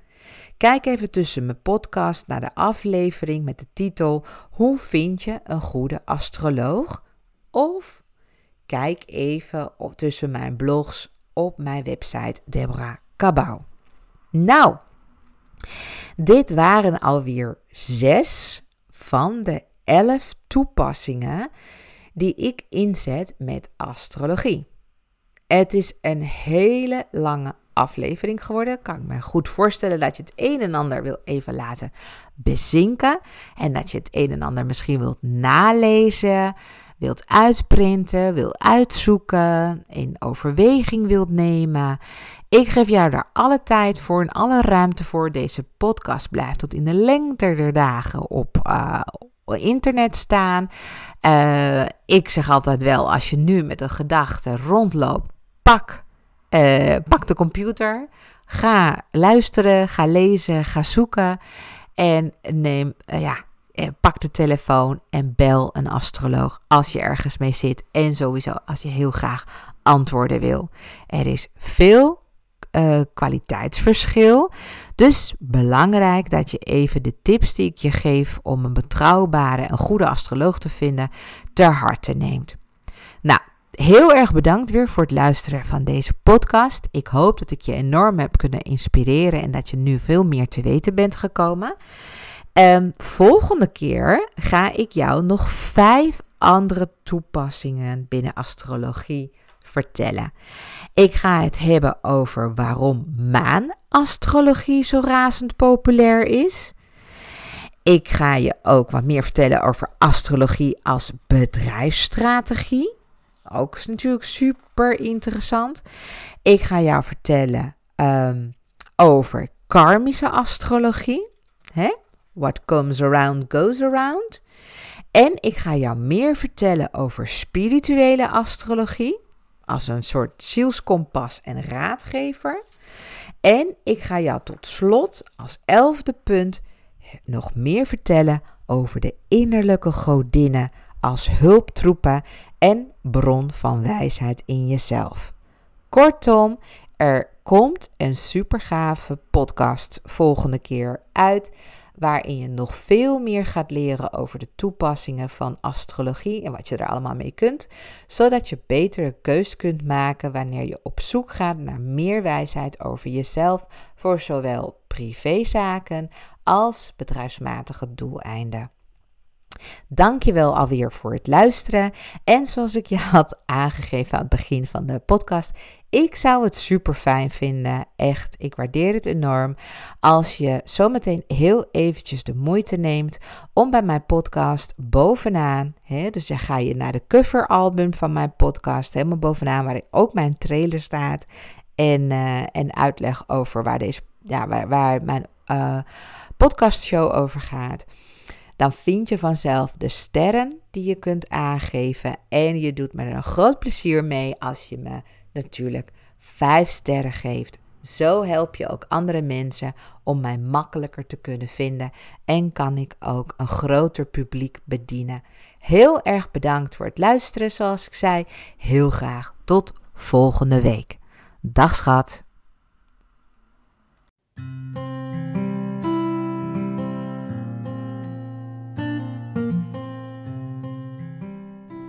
Kijk even tussen mijn podcast naar de aflevering met de titel Hoe vind je een goede astroloog? Of kijk even tussen mijn blogs op mijn website Deborah Cabau. Nou, dit waren alweer zes van de 11 toepassingen die ik inzet met astrologie. Het is een hele lange aflevering geworden. Kan ik me goed voorstellen dat je het een en ander wil even laten bezinken. En dat je het een en ander misschien wilt nalezen, wilt uitprinten, wilt uitzoeken, in overweging wilt nemen. Ik geef jou daar alle tijd voor en alle ruimte voor. Deze podcast blijft tot in de lengte der dagen op, uh, internet staan. Uh, ik zeg altijd wel, als je nu met een gedachte rondloopt, pak, uh, pak de computer, ga luisteren, ga lezen, ga zoeken en neem, uh, ja, eh, pak de telefoon en bel een astroloog als je ergens mee zit. En sowieso als je heel graag antwoorden wil. Er is veel uh, kwaliteitsverschil. Dus belangrijk dat je even de tips die ik je geef om een betrouwbare en goede astroloog te vinden ter harte neemt. Nou, heel erg bedankt weer voor het luisteren van deze podcast. Ik hoop dat ik je enorm heb kunnen inspireren en dat je nu veel meer te weten bent gekomen. Um, volgende keer ga ik jou nog vijf andere toepassingen binnen astrologie vertellen. Ik ga het hebben over waarom maanastrologie zo razend populair is. Ik ga je ook wat meer vertellen over astrologie als bedrijfsstrategie. Ook is natuurlijk super interessant. Ik ga jou vertellen um, over karmische astrologie. Hè? What comes around goes around. En ik ga jou meer vertellen over spirituele astrologie. Als een soort zielskompas en raadgever. En ik ga jou tot slot als elfde punt nog meer vertellen over de innerlijke godinnen als hulptroepen en bron van wijsheid in jezelf. Kortom, er komt een supergave podcast volgende keer uit waarin je nog veel meer gaat leren over de toepassingen van astrologie en wat je er allemaal mee kunt, zodat je betere keus kunt maken wanneer je op zoek gaat naar meer wijsheid over jezelf voor zowel privézaken als bedrijfsmatige doeleinden. Dankjewel alweer voor het luisteren. En zoals ik je had aangegeven aan het begin van de podcast, ik zou het super fijn vinden, echt, ik waardeer het enorm, als je zometeen heel eventjes de moeite neemt om bij mijn podcast bovenaan, hè, dus dan ga je naar de coveralbum van mijn podcast, helemaal bovenaan waar ook mijn trailer staat en, uh, en uitleg over waar, deze, ja, waar, waar mijn uh, podcastshow over gaat dan vind je vanzelf de sterren die je kunt aangeven. En je doet me er een groot plezier mee als je me natuurlijk vijf sterren geeft. Zo help je ook andere mensen om mij makkelijker te kunnen vinden en kan ik ook een groter publiek bedienen. Heel erg bedankt voor het luisteren, zoals ik zei. Heel graag tot volgende week. Dag schat.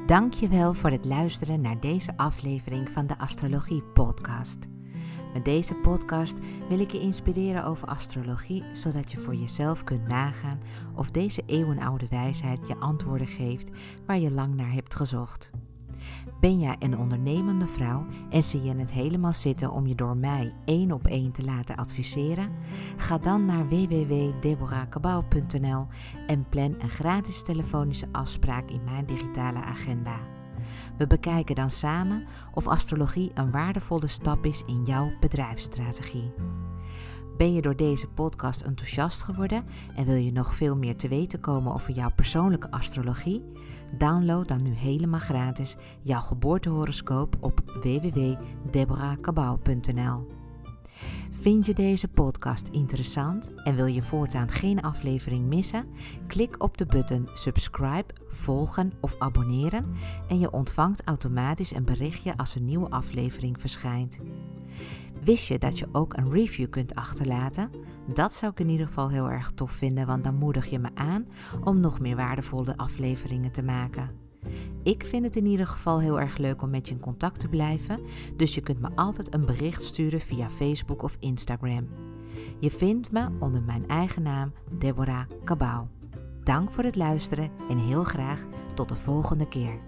Dankjewel voor het luisteren naar deze aflevering van de Astrologie Podcast. Met deze podcast wil ik je inspireren over astrologie, zodat je voor jezelf kunt nagaan of deze eeuwenoude wijsheid je antwoorden geeft waar je lang naar hebt gezocht. Ben jij een ondernemende vrouw en zie je het helemaal zitten om je door mij één op één te laten adviseren? Ga dan naar www.deborahkabau.nl en plan een gratis telefonische afspraak in mijn digitale agenda. We bekijken dan samen of astrologie een waardevolle stap is in jouw bedrijfsstrategie. Ben je door deze podcast enthousiast geworden en wil je nog veel meer te weten komen over jouw persoonlijke astrologie? Download dan nu helemaal gratis jouw geboortehoroscoop op www.deborahkabau.nl. Vind je deze podcast interessant en wil je voortaan geen aflevering missen? Klik op de button subscribe, volgen of abonneren en je ontvangt automatisch een berichtje als een nieuwe aflevering verschijnt. Wist je dat je ook een review kunt achterlaten? Dat zou ik in ieder geval heel erg tof vinden, want dan moedig je me aan om nog meer waardevolle afleveringen te maken. Ik vind het in ieder geval heel erg leuk om met je in contact te blijven, dus je kunt me altijd een bericht sturen via Facebook of Instagram. Je vindt me onder mijn eigen naam Deborah Cabau. Dank voor het luisteren en heel graag tot de volgende keer.